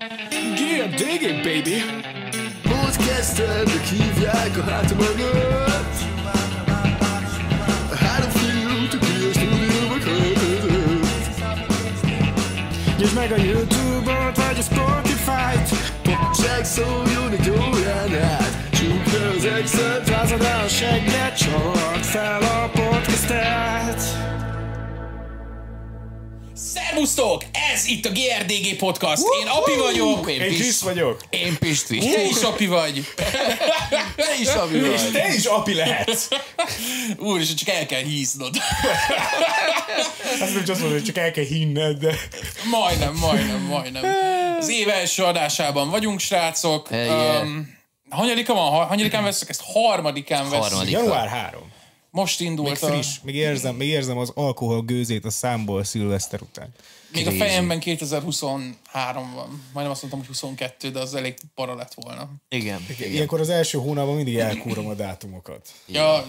Yeah, dig it, baby! Podcastelnek hívják a hátam mögött. Három fiú, tök a stúdióba költözött Nyisd meg a Youtube-ot, vagy a Spotify-t. Csak szóljon egy órán át. Csukd le az exet Rázad el a segget, csavard fel a podcastet Szervusztok! Ez itt a GRDG Podcast. Én Api vagyok. Én Én Krisz vagyok. Én Pisti. Te is Api vagy. Te is És vagy. te is api lehetsz. Úr, és csak el kell híznod. Azt nem csak azt mondod, hogy csak el kell hinned, de... Majdnem, majdnem, majdnem. Az év első adásában vagyunk, srácok. Hey, yeah. Um, hanyadikán van? Ha- Hanyadikán veszek? Ezt harmadikán veszek. Harmadik. Január 3. Most indult Még a... friss. Még érzem, még érzem az alkohol gőzét a számból szilveszter után. Még a Crazy. fejemben 2023 van. Majdnem azt mondtam, hogy 22, de az elég para lett volna. Igen. igen. Ilyenkor az első hónapban mindig elkúrom a dátumokat. Ja,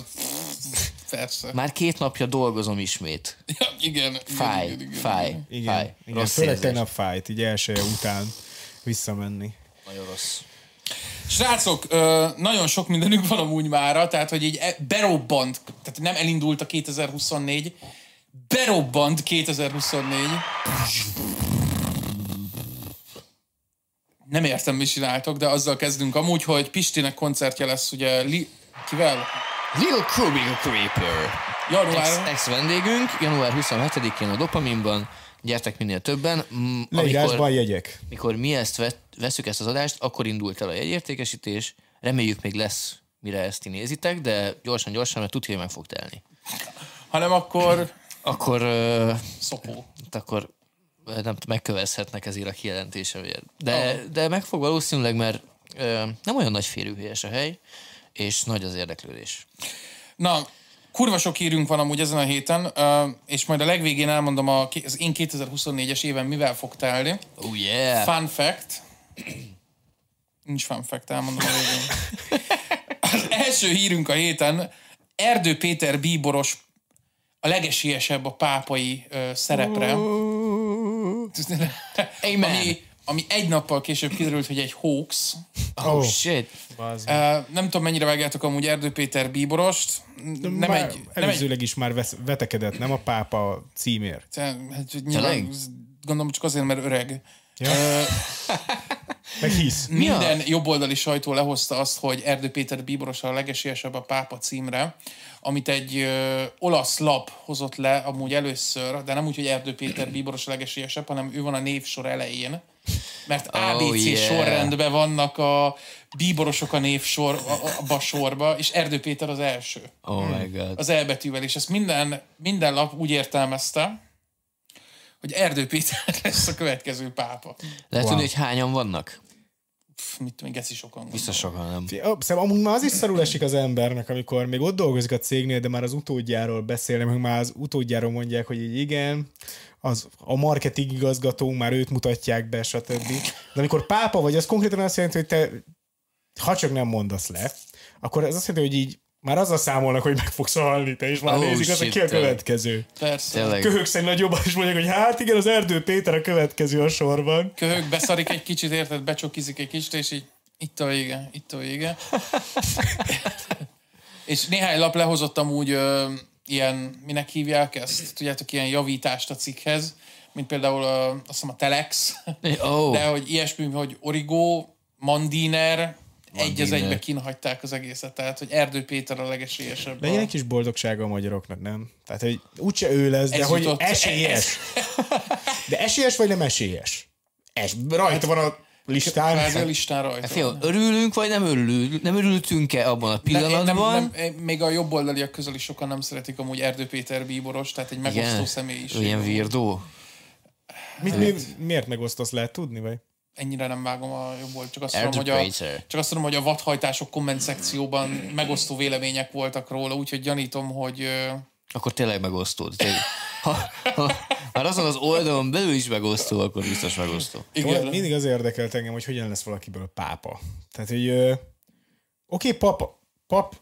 persze. Már két napja dolgozom ismét. Ja, igen. igen, Fáj, igen, igen. fáj, Igen, fáj. igen. Rossz főleg tegnap fájt, így első után visszamenni. Nagyon rossz. Srácok, nagyon sok mindenünk van amúgy mára, tehát hogy így e- berobbant, tehát nem elindult a 2024, berobbant 2024. Nem értem, mi csináltok, de azzal kezdünk amúgy, hogy Pistinek koncertje lesz, ugye, li- kivel? Lil Kruby Creeper. Január. Ex, ex vendégünk, január 27-én a Dopaminban. Gyertek minél többen. Leírásban jegyek. mikor mi ezt veszük ezt az adást, akkor indult el a jegyértékesítés. Reméljük még lesz, mire ezt ti nézitek, de gyorsan-gyorsan, mert tudja, hogy meg fog telni. Hanem akkor Akkor, szopó. akkor ö, nem megkövezhetnek ezért a kijelentésemért. De, de meg fog valószínűleg, mert ö, nem olyan nagy férőhelyes a hely, és nagy az érdeklődés. Na, kurva sok hírünk van amúgy ezen a héten, és majd a legvégén elmondom a, az én 2024-es éven mivel fog telni. Oh yeah! Fun fact. Nincs fun fact, elmondom a végén. Az első hírünk a héten Erdő Péter bíboros a legesélyesebb a pápai ö, szerepre. Amen. Ami, ami egy nappal később kiderült, hogy egy hoax. Oh, Oh. shit! Bazd. Uh, nem tudom, mennyire vágjátok amúgy Erdő Péter bíborost. Nem Már egy, nem egy előzőleg is már vesz, vetekedett, nem a pápa címért. Te- Hát, nyilván, gondolom csak azért, mert öreg. Ja. Meg hisz. Minden jobboldali sajtó lehozta azt, hogy Erdő Péter bíboros a legesélyesebb a pápa címre, amit egy ö, olasz lap hozott le amúgy először, de nem úgy, hogy Erdő Péter bíboros a legesélyesebb, hanem ő van a névsor elején. Mert ABC Oh, yeah. sorrendben vannak a bíborosok a névsor, a, a, a sorba, és Erdő Péter az első. Oh my god. Az elbetűvel, és ezt minden, minden lap úgy értelmezte, hogy Erdő Péter lesz a következő pápa. Lehet Wow. tudni, hogy hányan vannak? Pff, mit tudom, geci sokan gondolom. Biztos sokan nem. Szerintem amúgy már az is szarul esik az embernek, amikor még ott dolgozik a cégnél, de már az utódjáról beszélnek, meg már az utódjáról mondják, hogy így igen, az, a marketing igazgató, már őt mutatják be, stb. De amikor pápa vagy, az konkrétan azt jelenti, hogy te, ha csak nem mondasz le, akkor ez azt jelenti, hogy így már azzal számolnak, hogy meg fogsz halni, te is már Oh, nézik, az, shit, ki a következő. Persze. Tényleg. Köhög szerint nagyobban is mondják, hogy hát igen, az Erdő Péter a következő a sorban. Köhög, beszarik egy kicsit, érted, becsokizik egy kicsit, és így itt a vége, itt a vége. és néhány lap lehozott amúgy ö, ilyen, minek hívják ezt? Tudjátok, ilyen javítást a cikkhez, mint például ö, azt hiszem a Telex, Oh, de hogy ilyesmi, hogy Origo, Mandiner, egy az Mandiner. egybe kinhagyták az egészet, tehát hogy Erdő Péter a legesélyesebb. Legyen a- egy kis boldogsága a magyaroknak, nem? Tehát, hogy úgyse ő lesz, de Ez hogy jutott- esélyes. De esélyes vagy nem esélyes? Es, rajta van a listán. Kvázi a listán rajta. Fél, van. örülünk, vagy nem örülünk? Nem örültünk-e abban a Nem, nem, pillanatban? nem, még a jobboldaliak közül is sokan nem szeretik amúgy Erdő Péter bíboros, tehát egy megosztó Igen, személyiség. ilyen virdó. Mit, mi, miért megosztasz, lehet tudni, vagy? ennyire nem vágom a jobb volt, csak azt, tudom, hogy a, csak azt tudom, hogy a vadhajtások komment szekcióban megosztó vélemények voltak róla, úgyhogy gyanítom, hogy ö, Akkor tényleg megosztód. Tényleg. Ha, ha, már azon az oldalon belül is megosztó, akkor biztos megosztó. igen, Mindig az érdekelt engem, hogy hogyan lesz valakiből pápa. Tehát, hogy oké, okay, pap, pap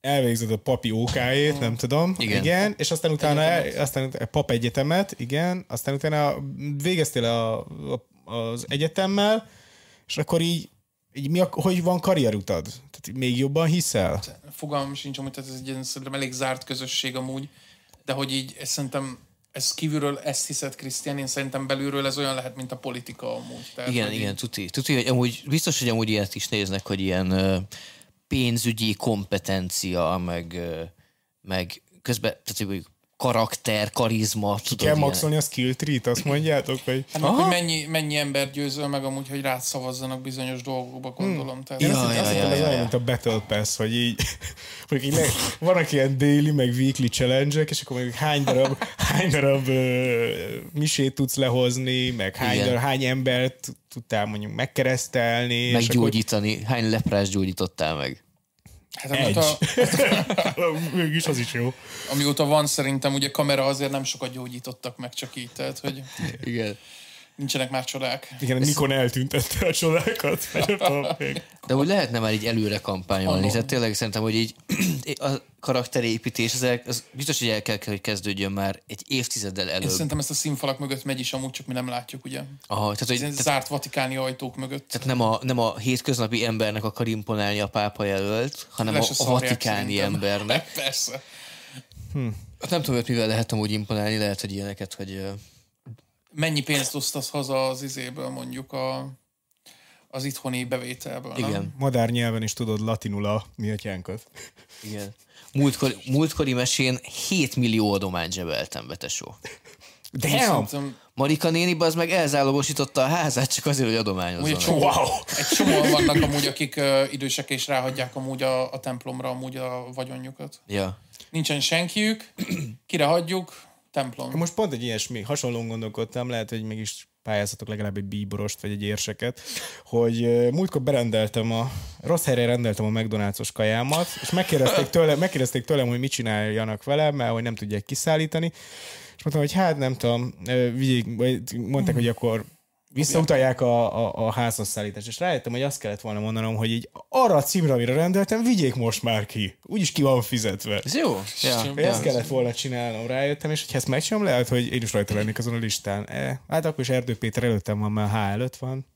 elvégzed a papi ókáét, nem tudom, Igen. igen, és aztán utána, el, aztán utána pap egyetemet, igen, aztán utána végeztél a, a az egyetemmel, és akkor így, így mi a, hogy van karrierutad? Tehát még jobban hiszel? Fogalmam sincs, amúgy tehát ez egy ilyen szerintem elég zárt közösség amúgy, de hogy így ez szerintem ez kívülről ezt hiszed, Krisztián, én szerintem belülről ez olyan lehet, mint a politika amúgy. Tehát, Igen, hogy igen, így- tuti. Tuti, hogy amúgy, biztos, hogy amúgy ilyet is néznek, hogy ilyen ö, pénzügyi kompetencia, meg, ö, meg közben, tehát hogy mondjuk karakter, karizma, tudod, Kell maxolni a skill tree-t, azt mondjátok, hogy... Hát hogy mennyi, mennyi ember győzöl meg amúgy, hogy rád szavazzanak bizonyos dolgokba, gondolom. Tehát, Én Ja, azt, ja, azt ja, ja, olyan, ja. mint a Battle Pass, hogy így, mondjuk így le, vannak ilyen daily, meg weekly challenge és akkor mondjuk hány darab, hány darab uh, misét tudsz lehozni, meg hány, darab, hány embert tudtál mondjuk megkeresztelni. és meggyógyítani. Hány leprás gyógyítottál meg? Hát Egy. amióta, Akkor, mégis az is jó. amióta van szerintem ugye kamera, azért nem sokat gyógyítottak meg csak így, tehát hogy Igen. Nincsenek már csodák. Igen, Nikon eltüntette a csodákat. De úgy lehetne már így előre kampányolni. Annó. Tehát tényleg szerintem, hogy így a karakterépítés, az, el, az biztos, hogy el kell, hogy kezdődjön már egy évtizeddel Én előbb. szerintem ezt a színfalak mögött megy is amúgy, csak mi nem látjuk, ugye? Aha, tehát, hogy, Ez tehát, zárt vatikáni ajtók mögött. tehát nem, a, nem a hétköznapi embernek akar imponálni a pápa jelölt, hanem a, a vatikáni szerintem. embernek. Persze. Hát nem tudom, hogy mivel lehet amúgy imponálni, lehet, hogy ilyeneket, hogy Mennyi pénzt osztasz haza az izéből mondjuk a, az itthoni bevételből, nem? igen, Madár nyelven is tudod latinul a mi atyánkat. igen. Múltkor, múltkori mesén 7 millió adományt zsebeltem be, tesó. Damn! Szerintem Marika néni az meg elzálogosította a házát csak azért, hogy Úgy egy adományozzon. csomó, Wow! egy csomó vannak amúgy, akik uh, idősek és ráhagyják amúgy a, a templomra amúgy a vagyonjukat. Ja. Nincsen senkiük, kire hagyjuk, templom. Most pont egy ilyesmi, hasonlóan gondolkodtam, lehet, hogy mégis pályázatok legalább egy bíborost, vagy egy érseket, hogy múltkor berendeltem a, rossz helyre rendeltem a McDonald's-os kajámat, és megkérdezték, tőle, megkérdezték tőlem, hogy mit csináljanak vele, mert hogy nem tudják kiszállítani, és mondtam, hogy hát nem tudom, vigyék, mondták, hogy akkor visszautalják a, a, a házhoz szállítást, és rájöttem, hogy azt kellett volna mondanom, hogy így arra a címre, amire rendeltem, vigyék most már ki. Úgyis ki van fizetve. Ez jó? Ja. Ja. Ezt kellett volna csinálnom, rájöttem, és hogyha ezt megcsinálom, lehet, hogy én is rajta lennék azon a listán. E, hát akkor is Erdő Péter előttem van, mert H előtt van.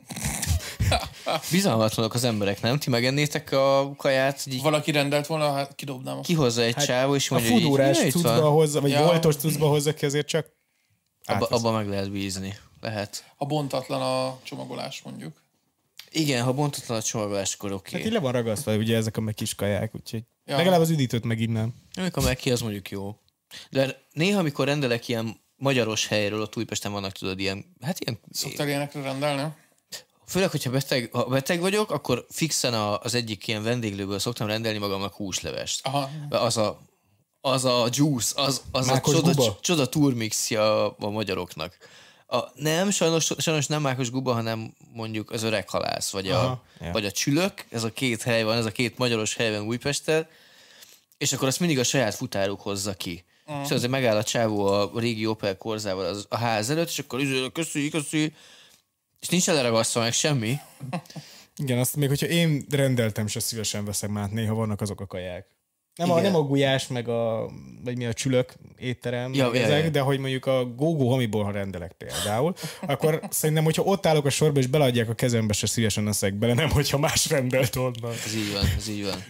Bizalmatlanok az emberek, nem? Ti megennétek a kaját, így Valaki rendelt volna, hát kidobnám. Kihozza egy csávó, és A mondja, hogy így, fudórás "Ja, itt cuccba van." hozza, vagy Ja. boltos cuccba hozza ki, azért csak Abba, abba meg lehet bízni. Lehet. Ha bontatlan a csomagolás mondjuk. Igen, ha bontatlan a csomagolás, akkor oké. Hát így le van ragasztva, ugye ezek a meg kis kaják, úgyhogy Ja. legalább az üdítőt meginnám. Amikor meg ki, az mondjuk jó. De néha, amikor rendelek ilyen magyaros helyről, ott Újpesten vannak, tudod, ilyen, hát ilyen, Szoktál ilyenekre rendelni? főleg, hogyha beteg, ha beteg vagyok, akkor fixen a, az egyik ilyen vendéglőből szoktam rendelni magamnak húslevest. Aha. Az a, az a juice, az, az a csoda, guba? csoda turmixja a magyaroknak. A, nem, sajnos, sajnos nem Mákos Guba, hanem mondjuk az öreg halász, vagy, a, Aha, ja. vagy a csülök, ez a két hely van, ez a két magyaros hely van Újpesten, és akkor azt mindig a saját futáruk hozza ki. Uh. És azért megáll a csávó a régi Opel korzával az, a ház előtt, és akkor izé, köszi, köszi, és nincs eleragasztva meg semmi. Igen, azt még hogyha én rendeltem, se szívesen veszem már, néha vannak azok a kaják. Nem a, nem a gulyás, meg a, vagy mi a csülök étterem, Ja, ja, ja, ezek, ja. de hogy mondjuk a GoGo hamiból, ha rendelek például, akkor szerintem, hogyha ott állok a sorba, és beleadják a kezembe, se szívesen eszek bele, nem, hogyha más rendelt onnan. Ez így van, ez így van.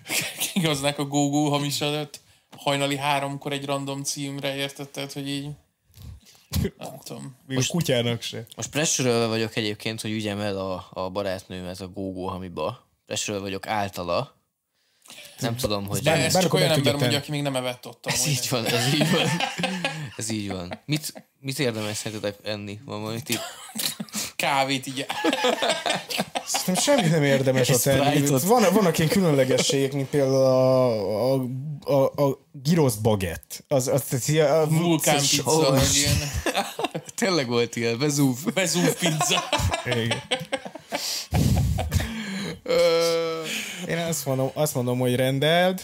Kihoznák a GoGo hamis előtt hajnali háromkor egy random címre, érted? Tehát, hogy így... Nem tudom. Még Most... a kutyának se. Most pressure vagyok egyébként, hogy ügyem el a, a barátnőmet a GoGo hamiba. Pressure vagyok általa. Nem tudom, hogy... De ez csak olyan ember mondja, aki még nem evett ott. Ez így van, ez így van. Ez így van. Mit, mit érdemes szerintetek enni? Van valami tipp? Kávét így. Szerintem semmit nem érdemes tenni. Sprite-ot. Van, vannak ilyen különlegességek, mint például a, a, a, a gyrosz bagett. Az, az, az, a, Vulkán az- pizza, Oh, vagy ilyen Tényleg volt ilyen, bezúv. Vezúv pizza. Igen. Én azt mondom, azt mondom, hogy rendeld,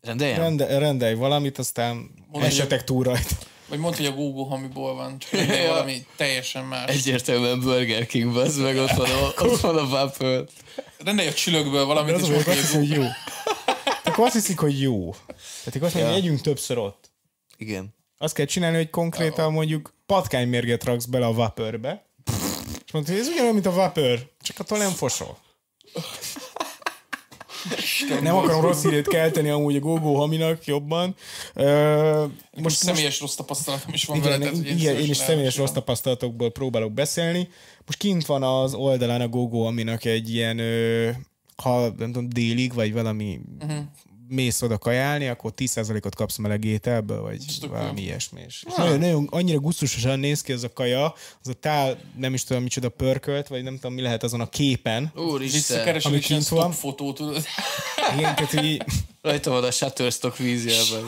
Rendeljem? rende, rendelj valamit, aztán Mondom, esetek túl rajta. Vagy mondd, hogy a GoGo hamiból van, csak rendelj valami teljesen más. Egyértelműen Burger King, az meg ott van a, ott van a Waffle. Rendelj a csülökből valamit, és azt hiszik, hogy jó. Akkor azt hiszik, hogy jó. Tehát akkor azt mondja, Ja. hogy együnk többször ott. Igen. Azt kell csinálni, hogy konkrétan mondjuk patkánymérget raksz bele a vapörbe, és mondta, hogy ez ugyanolyan, mint a vapor, csak attól nem fosol. Nem akarom rossz hírét kelteni amúgy a GoGo haminak jobban. Ö, Most most, személyes rossz tapasztalatom is van igen, vele. tehát, hogy igen, én is személyes rossz tapasztalatokból próbálok beszélni. Most kint van az oldalán a GoGo, aminek egy ilyen, ö, ha nem tudom, délig, vagy valami uh-huh. Mész oda kajálni, akkor 10%-ot kapsz meleg ételből, vagy tök valami jó. ilyesmi. És nagyon, nagyon, annyira gusztusosan néz ki az a kaja, az a tál, nem is tudom micsoda pörkölt, vagy nem tudom mi lehet azon a képen. Úristen, Ami kint van. stop fotó, tudod. Igen, tehát, hogy így- rajta van a Shutterstock vízjelben.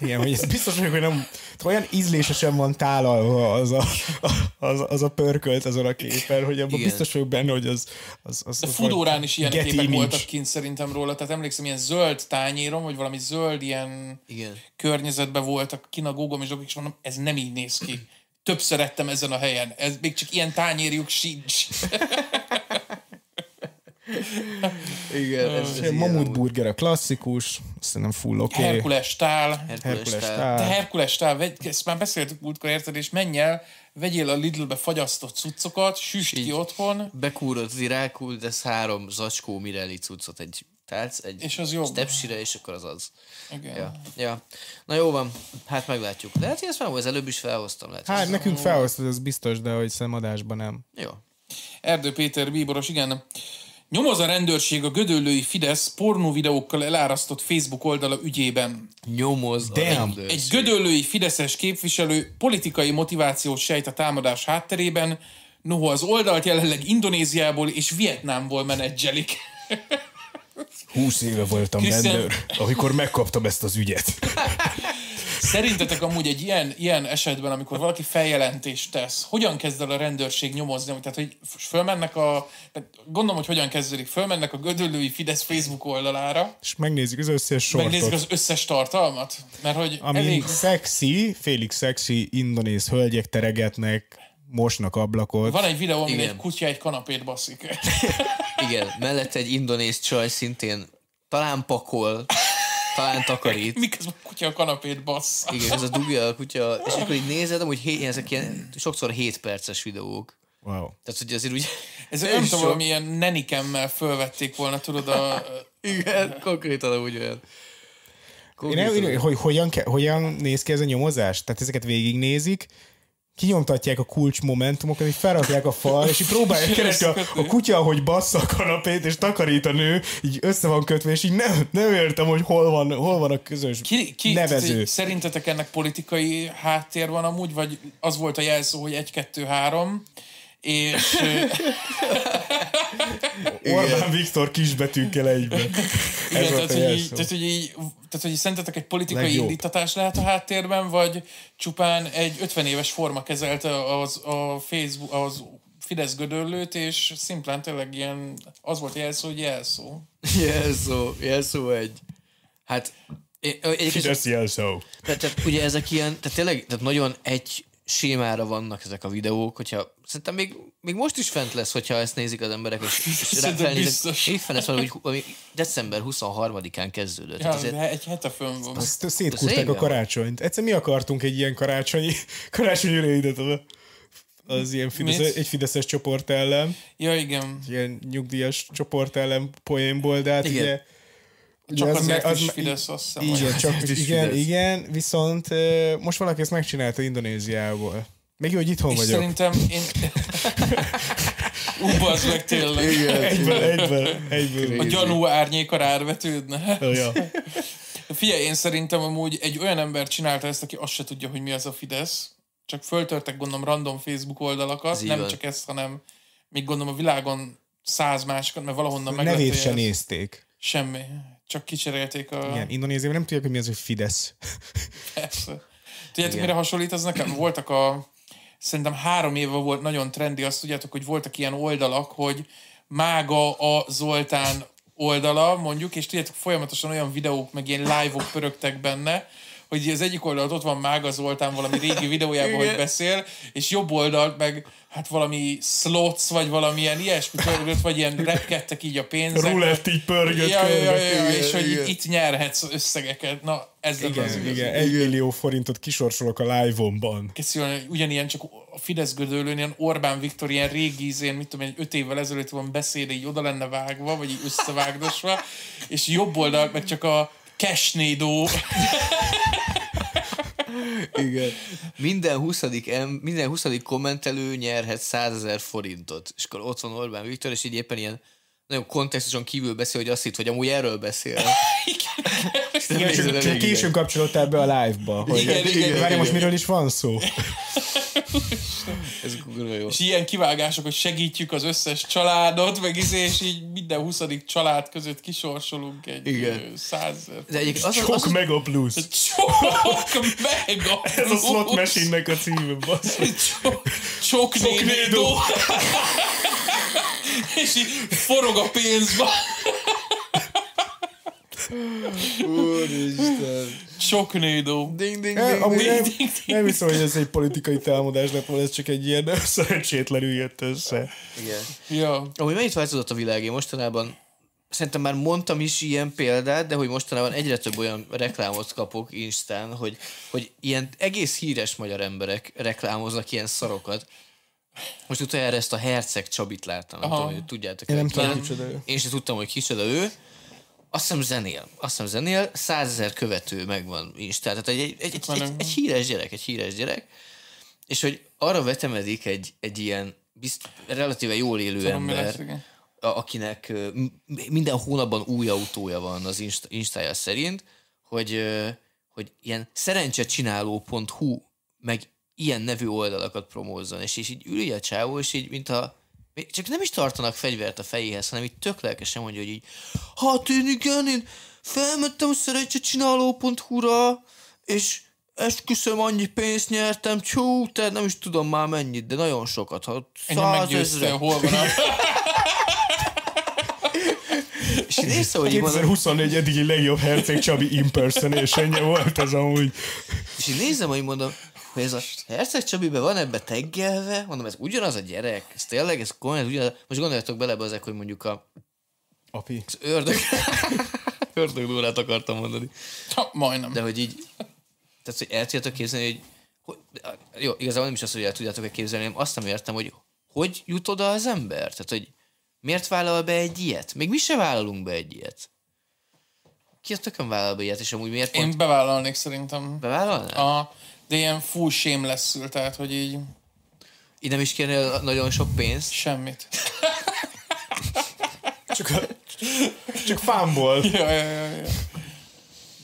Igen, hogy ez biztos vagyok, hogy nem, olyan ízlésesen van tálalva az a, az, az a pörkölt azon a képen, hogy abban Igen. biztos vagyok benne, hogy az... az, az De az Foodórán is ilyen képek image. voltak kint szerintem róla, tehát emlékszem, ilyen zöld tányérom, vagy valami zöld ilyen Igen. környezetben voltak kinagógom, és dolgok, és mondom, ez nem így néz ki. Többször ettem ezen a helyen. Ez még csak ilyen tányérjuk sincs. Igen, ez, ez Mamut burger a klasszikus, szerintem full oké. Okay. Herkules tál. Herkules De tál. Herkules tál, vegy, ezt már beszéltük múltkor, érted, és menj el, vegyél a Lidlbe fagyasztott cuccokat, süst ki otthon, Bekúrod az irákul, de ez három zacskó Mirelli cuccot, egy tálc, egy És az jobb. stepsire, és akkor az az. Igen. Ja. ja. Na jó van, hát meglátjuk. Lehet, hogy ezt már az előbb is felhoztam. Lehet, Hát nekünk felhoztad, ez biztos, de hogy szemadásban nem. Jó. Erdő Péter bíboros, igen. Nyomoz a rendőrség a gödöllői Fidesz pornóvideókkal elárasztott Facebook oldala ügyében. Nyomoz a Damn. rendőrség. Egy gödöllői Fideszes képviselő politikai motivációt sejt a támadás hátterében, noha az oldalt jelenleg Indonéziából és Vietnámból menedzselik. 20 éve voltam Christian- rendőr, amikor megkaptam ezt az ügyet. Szerintetek amúgy egy ilyen, ilyen esetben, amikor valaki feljelentést tesz, hogyan kezd el a rendőrség nyomozni? Tehát, hogy fölmennek a... Gondolom, hogy hogyan kezdődik. Fölmennek a gödöllői Fidesz Facebook oldalára, És megnézzük az összes sortot. megnézik az összes tartalmat, mert hogy Ami elég... szexi, félig szexi indonéz hölgyek teregetnek, mosnak ablakot. Van egy videó, amin Igen. egy kutya egy kanapét baszik. Igen, mellette egy indonéz csaj szintén talán pakol, talán takarít. Miközben a kutya a kanapét bassz. Igen, ez a dugja a kutya, és akkor így nézed, amúgy hé, ezek ilyen, sokszor 7 perces videók. Wow. Tehát, hogy azért úgy... Ez nem tudom, valami ilyen nenikemmel fölvették volna, tudod, a... Igen, konkrétan úgy olyan. Én Konkrétan. nem, hogy hogyan, hogyan néz ki ez a nyomozás? Tehát ezeket végignézik, kinyomtatják a kulcs momentumokat, és felrakják a fal, és így próbálják keresni a, a kutya, hogy bassza a kanapét, és takarít a nő, így össze van kötve, és így nem, nem értem, hogy hol van, hol van a közös Ki, ki, nevező. hogy szerintetek ennek politikai háttér van amúgy, vagy az volt a jelszó, hogy 1, 2, 3, és Orbán Viktor kisbetűkkel egyben. igen, Ez tehát, volt a hogy így, tehát, hogy így, tehát, hogy szerintetek egy politikai Legjobb. indítatás lehet a háttérben, vagy csupán egy 50 éves forma kezelte az, a Facebook, az Fidesz gödöllőt, és szimplán tényleg ilyen, az volt jelszó, hogy jelszó. Jelszó, jelszó egy. Hát, én- Fidesz jelszó. Tehát, tehát ugye ezek ilyen, tehát tényleg tehát nagyon egy sémára vannak ezek a videók, hogyha szerintem még, még most is fent lesz, hogyha ezt nézik az emberek, és, és felnézek, fent lesz valami, ami december 23-án kezdődött. Ja, Tehát azért, de egy hete fönn van. Azt Az szétkúrták a karácsonyt. Egyszer mi akartunk egy ilyen karácsonyi, karácsonyi raidet az, az ilyen Fidesz, Mit? egy fideszes csoport ellen, Ja, igen. ilyen nyugdíjas csoport ellen poénból, de hát Igen. ugye... Csak ugye azért me- is Fidesz, azt hiszem. Igen, csak, is igen, Fidesz. igen, viszont most valaki ezt megcsinálta Indonéziából. Még jó, hogy itthon És vagyok. szerintem én... Ú, bazd meg tényleg. Egyből, egyből, egyből. A gyanú árnyéka rád vetődne. Ja. Figyelj, én szerintem amúgy egy olyan ember csinálta ezt, aki azt se tudja, hogy mi az a Fidesz. Csak föltörtek gondolom random Facebook oldalakat, Ez nem van. csak ezt, hanem még gondolom a világon száz másikat, mert valahonnan meg Nevét se nézték. Semmi. Csak kicserélték a... Igen, Indonéziában nem tudják, hogy mi az, hogy Fidesz. Persze. Tudjátok, mire hasonlít az nekem? Voltak a... Szerintem három éve volt nagyon trendi, azt tudjátok, hogy voltak ilyen oldalak, hogy Mága a Zoltán oldala, mondjuk, és tudjátok, folyamatosan olyan videók, meg ilyen live-ok pörögtek benne, hogy az egyik oldalt ott van Mága Zoltán valami régi videójában, hogy beszél, és jobb oldalt meg hát valami slots, vagy valamilyen ilyesmi pörgött, vagy ilyen repkedtek így a pénzek. Rulett így pörgött Ja, ja, ja, ja, Igen, és hogy igen. itt nyerhetsz összegeket. Na, ez lett az Igen, igen, egy millió forintot kisorsolok a live-omban. Készül, ugyanilyen csak a Fidesz gödöllőn, ilyen Orbán Viktor, ilyen régi izén, mit tudom én, öt évvel ezelőtt van beszéde, így oda lenne vágva, vagy így összevágdosva, és jobb oldalt meg csak a Kesnédó. Igen. Minden 20. Em, minden 20. kommentelő nyerhet 100 ezer forintot. És akkor ott van Orbán Viktor, és így éppen ilyen nagyon kontextuson kívül beszél, hogy azt hitt, hogy amúgy erről beszél. Igen, későn kapcsolódtál be a live-ba. Hogy Igen, igen, igen, Várj, most igen. miről is van szó? Ez kurva jó. És ilyen kivágások, hogy segítjük az összes családot, meg izé, és így minden 20. család között kisorsolunk egy Igen. százezer. De egyébként az, az, Sok az, mega plusz. Csok mega Ez a slot machine-nek a címe, basszus. Csoknédó. És így forog a pénzbe. Úristen. Csoknédó. Ding, ding, ding, Amúgy ding. nem, ding, ding. nem hiszem, hogy ez egy politikai támadás lett volna, ez csak egy ilyen szerencsétlenül jött össze. Igen. Ja. Amúgy mennyit változott a világ? Én mostanában szerintem már mondtam is ilyen példát, de hogy mostanában egyre több olyan reklámot kapok Instán, hogy, hogy ilyen egész híres magyar emberek reklámoznak ilyen szarokat. Most utoljára ezt a Herceg Csabit láttam, nem Aha. tudom, hogy tudjátok. Én nem tudom, ki- kicsoda ő. Én sem tudtam, hogy kicsoda ő. Azt hiszem zenél. Azt hiszem zenél. Százezer követő megvan Instán. Tehát egy, egy, egy, egy, egy, egy, híres gyerek, egy híres gyerek. És hogy arra vetemedik egy, egy ilyen bizt, relatíve jól élő Tudom, ember, lesz, akinek minden hónapban új autója van az Inst- Instája szerint, hogy, hogy ilyen szerencsécsináló.hu meg ilyen nevű oldalakat promózzon, és, és így ülj a csávó, és így, mint a még csak nem is tartanak fegyvert a fejéhez, hanem így tök lelkesen mondja, hogy így hát én igen, én felmettem a szerencsécsináló.hu-ra, és esküszöm, annyi pénzt nyertem, csú, te nem is tudom már mennyit, de nagyon sokat, ha százezre. hol van a... És én észre, hogy így mondom, 2024 eddigi legjobb Herceg Csabi impersonation volt ez amúgy. És így nézem, hogy mondom, hogy ez a Herceg Csabibe van ebbe teggelve, mondom, ez ugyanaz a gyerek, ez tényleg, ez komolyan ugyanaz. Most gondoljatok bele be ezek, hogy mondjuk a Api. az ördög, ördög akartam mondani. Ha, majdnem. De hogy így, tehát, hogy el tudjátok képzelni, hogy, hogy jó, igazából nem is az, hogy el tudjátok képzelni, hanem azt nem értem, hogy hogy jut oda az ember? Tehát, hogy miért vállal be egy ilyet? Még mi se vállalunk be egy ilyet. Ki a tökön vállal be ilyet, és amúgy miért pont Én bevállalnék szerintem. bevállalnál? A, de ilyen full shameless tehát hogy így Így nem is kérnél nagyon sok pénzt? semmit. Csak, a, csak fámból. Ja, ja, ja, ja.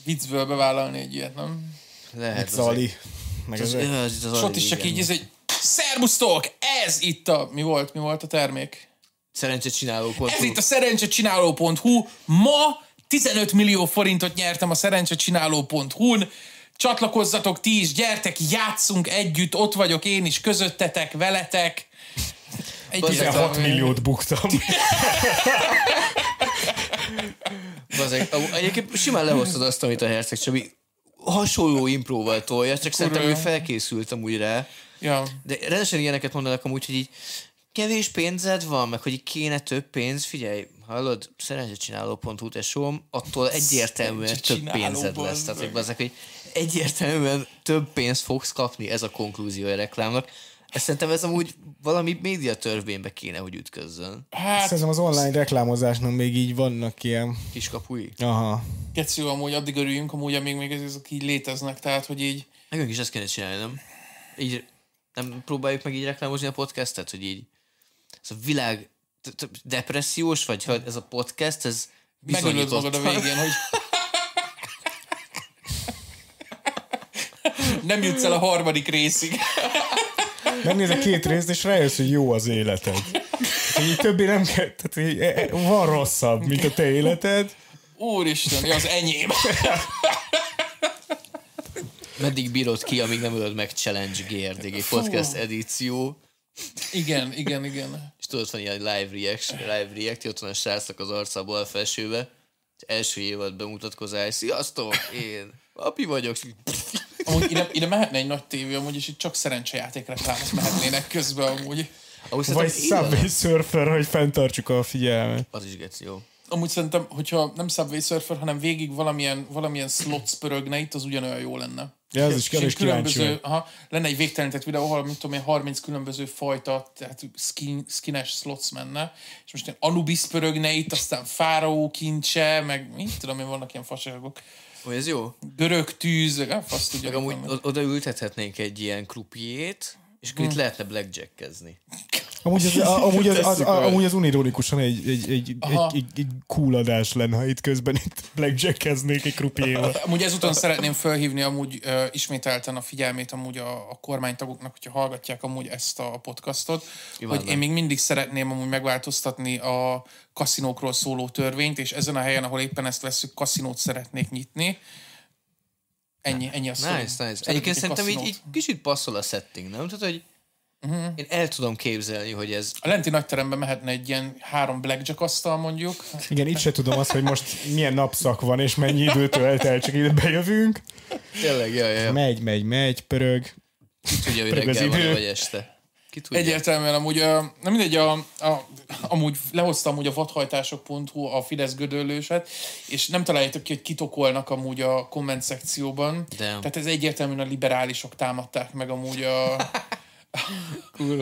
Viccből bevállalni egy ilyet, nem? Lehet. Zali. Meg Az, ezek. az, az, ott is csak így ez egy Szerbusztok! Ez itt a... Mi volt? Mi volt a termék? Szerencsét csináló Ez itt a szerencsécsináló.hu. Ma 15 millió forintot nyertem a szerencsécsináló.hu-n. Csatlakozzatok ti is, gyertek, játszunk együtt, ott vagyok én is, közöttetek, veletek. Egy Bazzeg, ilyen- 6 milliót buktam. Bazeg, egyébként simán lehoztad azt, amit a Herceg Csabi hasonló impróval tolja, csak szerintem ő felkészült amúgy rá. Ja. De rendesen ilyeneket mondanak amúgy, hogy így kevés pénzed van, meg hogy így kéne több pénz, figyelj, hallod, szerencsécsináló.hu tesóm, attól egyértelműen több pénzed lesz. Tehát, hogy bazzeg, hogy egyértelműen több pénzt fogsz kapni, ez a konklúzió a reklámnak. Ezt szerintem ez amúgy valami média törvénybe kéne, hogy ütközzön. Hát, Szerintem az online reklámozásnak még így vannak ilyen... Kiskapui. Aha. Geci, amúgy addig örüljünk, amúgy, amíg még ezek így léteznek, tehát, hogy így Nekünk is ezt kéne csinálni, nem? Így nem próbáljuk meg így reklámozni a podcastet, hogy így ez a világ depressziós, vagy ha ez a podcast, ez megölöd magad a végén, hogy nem jutsz el a harmadik részig. Megnézek két részt, és rájössz, hogy jó az életed. Tehát így többé nem kell, tehát így, e- e- van rosszabb, mint a te életed. Úristen, az enyém. Meddig bírod ki, amíg nem ölöd meg Challenge GRDG podcast edíció, Igen, igen, igen. és tudod, van ilyen live reaction, live react, ott van a srácnak az arca a bal felsőbe, Első évad bemutatkozás. Sziasztok, én api vagyok. Amúgy ide, ide mehetne egy nagy tévé, amúgy, és itt csak szerencsejáték reklámok mehetnének közben amúgy. Amúgy Vagy Subway Surfer, hogy fenntartsuk a figyelmet. Az is geci jó. Amúgy szerintem, hogyha nem Subway Surfer, hanem végig valamilyen, valamilyen slots pörögne itt, az ugyanolyan jó lenne. Ja, az is És kell, és így kíváncsi különböző, aha, lenne egy végtelenített videó, ahol, mit tudom én, 30 különböző fajta, tehát skin, skines slots menne, és most ilyen Anubis pörögne itt, aztán Fáraó kincse, meg mit tudom én, vannak ilyen fasságok. Hogy ez jó? Görög tűz, fasz tudja. Meg amúgy oda ültethetnénk egy ilyen krupiét, és akkor itt lehetne blackjackezni. Amúgy az, a, amúgy az, az, a, amúgy az unironikusan egy, egy, egy, egy, Aha. egy, egy cool adás lenne, ha itt közben itt blackjackeznék egy krupiéval. Amúgy ezúton szeretném felhívni amúgy uh, ismételten a figyelmét amúgy a, a kormánytagoknak, hogyha hallgatják amúgy ezt a podcastot, Imádom. hogy én még mindig szeretném amúgy megváltoztatni a kaszinókról szóló törvényt, és ezen a helyen, ahol éppen ezt veszük, kaszinót szeretnék nyitni. Ennyi, ennyi a szó. Nice, nice. Egyébként szerintem így, így kicsit passzol a setting, nem? Tehát, hogy Mhm. én el tudom képzelni, hogy ez A lenti nagyteremben mehetne egy ilyen három blackjack asztal mondjuk. Igen, itt se tudom azt, hogy most milyen napszak van, és mennyi időt ölt el, csak ide bejövünk. tényleg, jaj, jaj. Megy, megy, megy, pörög. Tudja, hogy reggel van idő. vagy este. Ki tudja. Egyértelműen amúgy, nem mindegy, a, a, amúgy lehoztam amúgy a vadhajtások.hu a Fidesz gödöllőset, és nem találjátok ki, hogy kitokolnak amúgy a komment szekcióban. Damn. Tehát ez egyértelműen a liberálisok támadták meg amúgy a,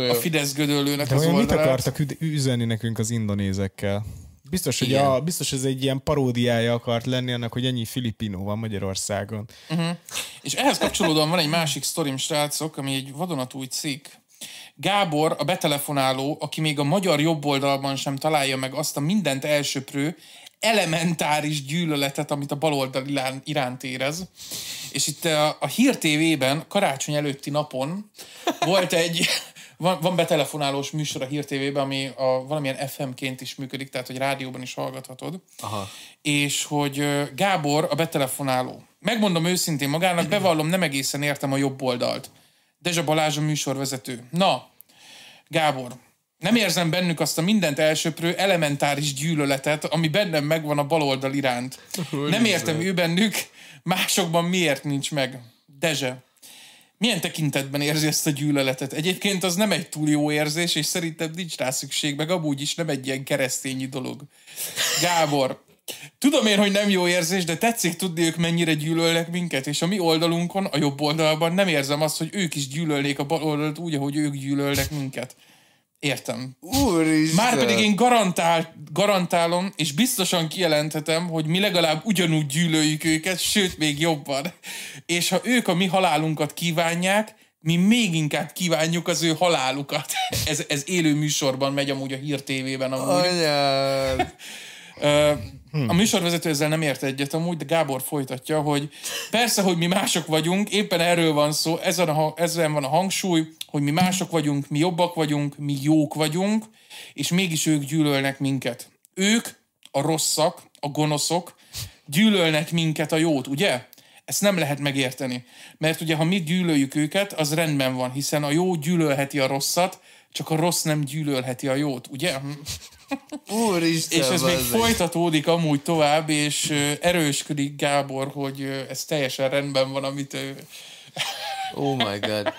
a. Fidesz gödöllőnek De az olyan mit oldalát. akartak üzenni nekünk az indonézekkel? Biztos, hogy, Igen. a, biztos, ez egy ilyen paródiája akart lenni annak, hogy ennyi filipinó van Magyarországon. És ehhez kapcsolódóan van egy másik sztorim, srácok, ami egy vadonatúj cikk. Gábor, a betelefonáló, aki még a magyar jobboldalban sem találja meg azt a mindent elsöprő, elementáris gyűlöletet, amit a baloldal irán- iránt érez. És itt a, a Hír TV-ben karácsony előtti napon volt egy, van, van betelefonálós műsor a Hír TV-ben, ami a, valamilyen FM-ként is működik, tehát hogy rádióban is hallgathatod. Aha. És hogy ö, Gábor a betelefonáló. Megmondom őszintén magának, bevallom, nem egészen értem a jobb oldalt. Dezsa Balázs a műsorvezető. Na, Gábor, nem érzem bennük azt a mindent elsöprő elementáris gyűlöletet, ami bennem megvan a baloldal iránt. Nem értem ő bennük, másokban miért nincs meg. Dezse, milyen tekintetben érzi ezt a gyűlöletet? Egyébként az nem egy túl jó érzés, és szerintem nincs rá szükség, meg amúgy is nem egy ilyen keresztényi dolog. Gábor, tudom én, hogy nem jó érzés, de tetszik tudni ők mennyire gyűlölnek minket, és a mi oldalunkon, a jobb oldalban nem érzem azt, hogy ők is gyűlölnék a bal oldalt úgy, ahogy ők gyűlölnek minket. Értem. Úristen. Márpedig én garantál, garantálom, és biztosan kijelenthetem, hogy mi legalább ugyanúgy gyűlöljük őket, sőt, még jobban. És ha ők a mi halálunkat kívánják, mi még inkább kívánjuk az ő halálukat. Ez, ez élő műsorban megy amúgy a Hír TV-ben amúgy. Anyád. Ö, A műsorvezető ezzel nem ért egyet amúgy, de Gábor folytatja, hogy persze, hogy mi mások vagyunk, éppen erről van szó, ezen, a, ezen van a hangsúly, hogy mi mások vagyunk, mi jobbak vagyunk, mi jók vagyunk, és mégis ők gyűlölnek minket. Ők, a rosszak, a gonoszok, gyűlölnek minket a jót, ugye? Ezt nem lehet megérteni. Mert ugye, ha mi gyűlöljük őket, az rendben van, hiszen a jó gyűlölheti a rosszat, csak a rossz nem gyűlölheti a jót, ugye? Úristen, És ez még bazzeg. folytatódik amúgy tovább, és erősködik Gábor, hogy ez teljesen rendben van, amit ő... Oh my god.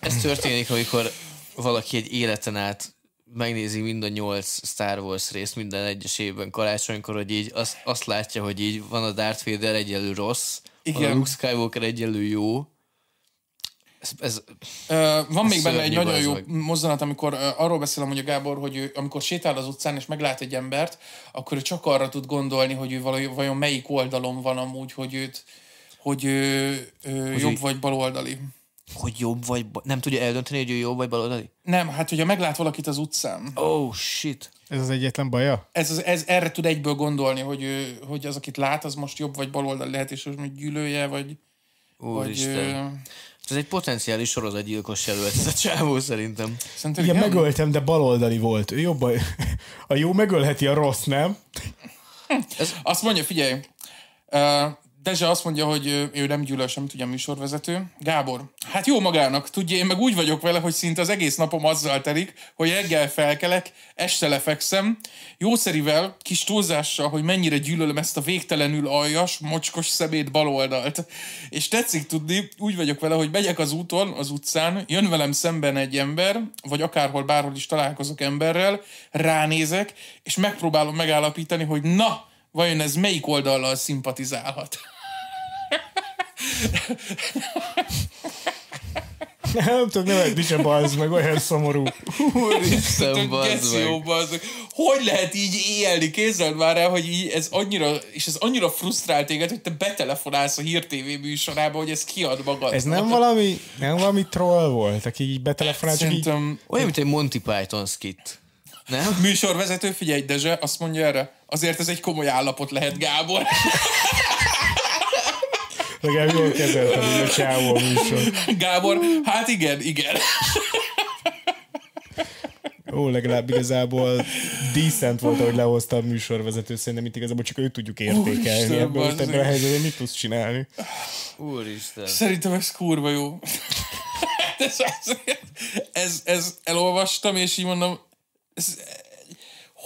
Ez történik, amikor valaki egy életen át megnézi mind a nyolc Star Wars részt minden egyes évben karácsonykor, hogy így azt, azt látja, hogy így van a Darth Vader egyenlő rossz, van a Igen. Luke Skywalker egyenlő jó. Ez, ez Ö, van még benne egy nagyon jó bazd mozzanat, amikor ö, arról beszélem, hogy a Gábor, hogy ő, amikor sétál az utcán és meglát egy embert, akkor ő csak arra tud gondolni, hogy ő valami, vajon melyik oldalon van amúgy, hogy őt hogy ő, ő jobb ő- vagy baloldali. hogy jobb vagy, ba- nem tudja eldönteni, hogy ő jobb vagy baloldali? Nem, hát hogyha meglát valakit az utcán, Oh shit. Ez az egyetlen baja? ez, az, ez erre tud egyből gondolni, hogy, ő, hogy az, akit lát, az most jobb vagy baloldali lehet, és most gyűlölje, vagy, vagy Úristen. ö, Ez egy potenciális sorozatgyilkos jelölt, ez a csávó szerintem. szerintem Igen, igen. megöltem, de baloldali volt. Ő jobb a... a jó megölheti a rossz, nem? Azt mondja, figyelj, Dezse azt mondja, hogy ő nem gyűlöl semmit, ugye a műsorvezető. Gábor, hát jó magának, tudja, én meg úgy vagyok vele, hogy szinte az egész napom azzal telik, hogy reggel felkelek, este lefekszem, jószerivel, kis túlzással, hogy mennyire gyűlölöm ezt a végtelenül aljas, mocskos szemét baloldalt. És tetszik tudni, úgy vagyok vele, hogy megyek az úton, az utcán, jön velem szemben egy ember, vagy akárhol, bárhol is találkozok emberrel, ránézek, és megpróbálom megállapítani, hogy na, vajon ez melyik oldallal szimpatizálhat. Nem tudok nevetni se bazd meg, olyan szomorú. Úristen, bazd meg. bazd. Hogy lehet így élni? Képzeld már el, hogy így ez annyira, és ez annyira frusztrál téged, hogy te betelefonálsz a Hír TV műsorába, hogy ez kiad magad. Ez nem valami, nem valami troll volt, aki így betelefonált, csak így... Szerintem Olyan, mint egy Monty Python skit. Nem? műsorvezető, figyelj, Dezse, azt mondja erre, azért ez egy komoly állapot lehet, Gábor. Legalább jól kezeltem, hogy a csávó a műsor. Gábor, hát igen, igen. Ó, legalább igazából decent volt, ahogy lehozta a műsorvezető, szerintem itt igazából csak őt tudjuk értékelni. Úristen, Ebből most ebben a helyzetben mit tudsz csinálni? Úristen. Szerintem ez kurva jó. ez, ez, ez, ez elolvastam, és így mondom, ez,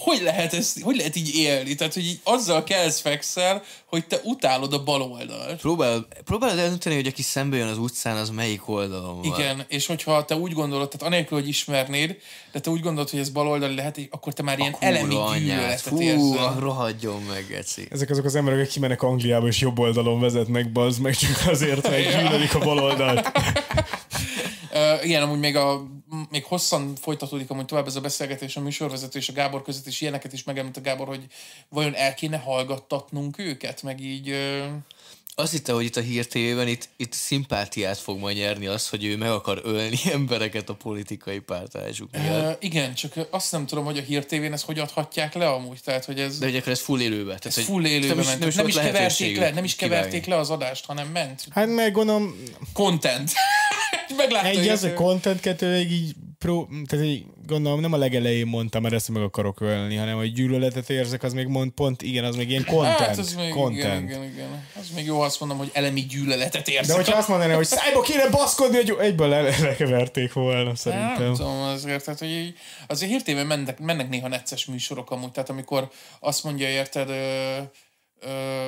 hogy lehet, ez, hogy lehet így élni? Tehát, hogy így azzal kelsz fekszel, hogy te utálod a bal oldalt. Próbálod, próbálod eldönteni, hogy aki szembe jön az utcán, az melyik oldalon van. Igen, és hogyha te úgy gondolod, tehát anélkül, hogy ismernéd, de te úgy gondolod, hogy ez baloldali lehet, akkor te már ilyen elemi gyűlöletet Fú, érzel. rohadjon meg, Geci. Ezek azok az emberek, akik kimennek Angliába és jobb oldalon vezetnek, bazd meg csak azért, mert gyűlölik a baloldalt. Uh, igen, amúgy még, a, még hosszan folytatódik amúgy tovább ez a beszélgetés a műsorvezető és a Gábor között, és ilyeneket is megemlít a Gábor, hogy vajon el kéne hallgattatnunk őket, meg így... Uh, Azt hitte, hogy itt a Hír TV-ben itt, itt szimpátiát fog majd nyerni az, hogy ő meg akar ölni embereket a politikai pártásuk miatt. uh, igen, csak azt nem tudom, hogy a Hír TV-n ezt hogy adhatják le amúgy, tehát hogy ez, De hogy akkor ez full élőbe. Tehát, ez hogy full élőben nem is, ment. nem is, nem is keverték le, nem is keverték kivágni. le az adást, hanem ment. Hát meg gondolom, Content. Meglátta, egy az, ez- hogy content, kettő így pró, tehát így gondolom nem a legelején mondtam, mert ezt meg akarok ölni, hanem hogy gyűlöletet érzek, az még mond pont, igen, az még ilyen content. Hát, az még, content. igen, igen, igen. Az még jó, azt mondom, hogy elemi gyűlöletet érzek. De hogyha azt mondaná, hogy szájba kéne baszkodni, hogy egyből le- lekeverték volna, Nem szerintem. tudom, azért, tehát, hogy így, azért hírtében mennek, mennek néha necces műsorok amúgy, tehát amikor azt mondja, érted, ö, ö,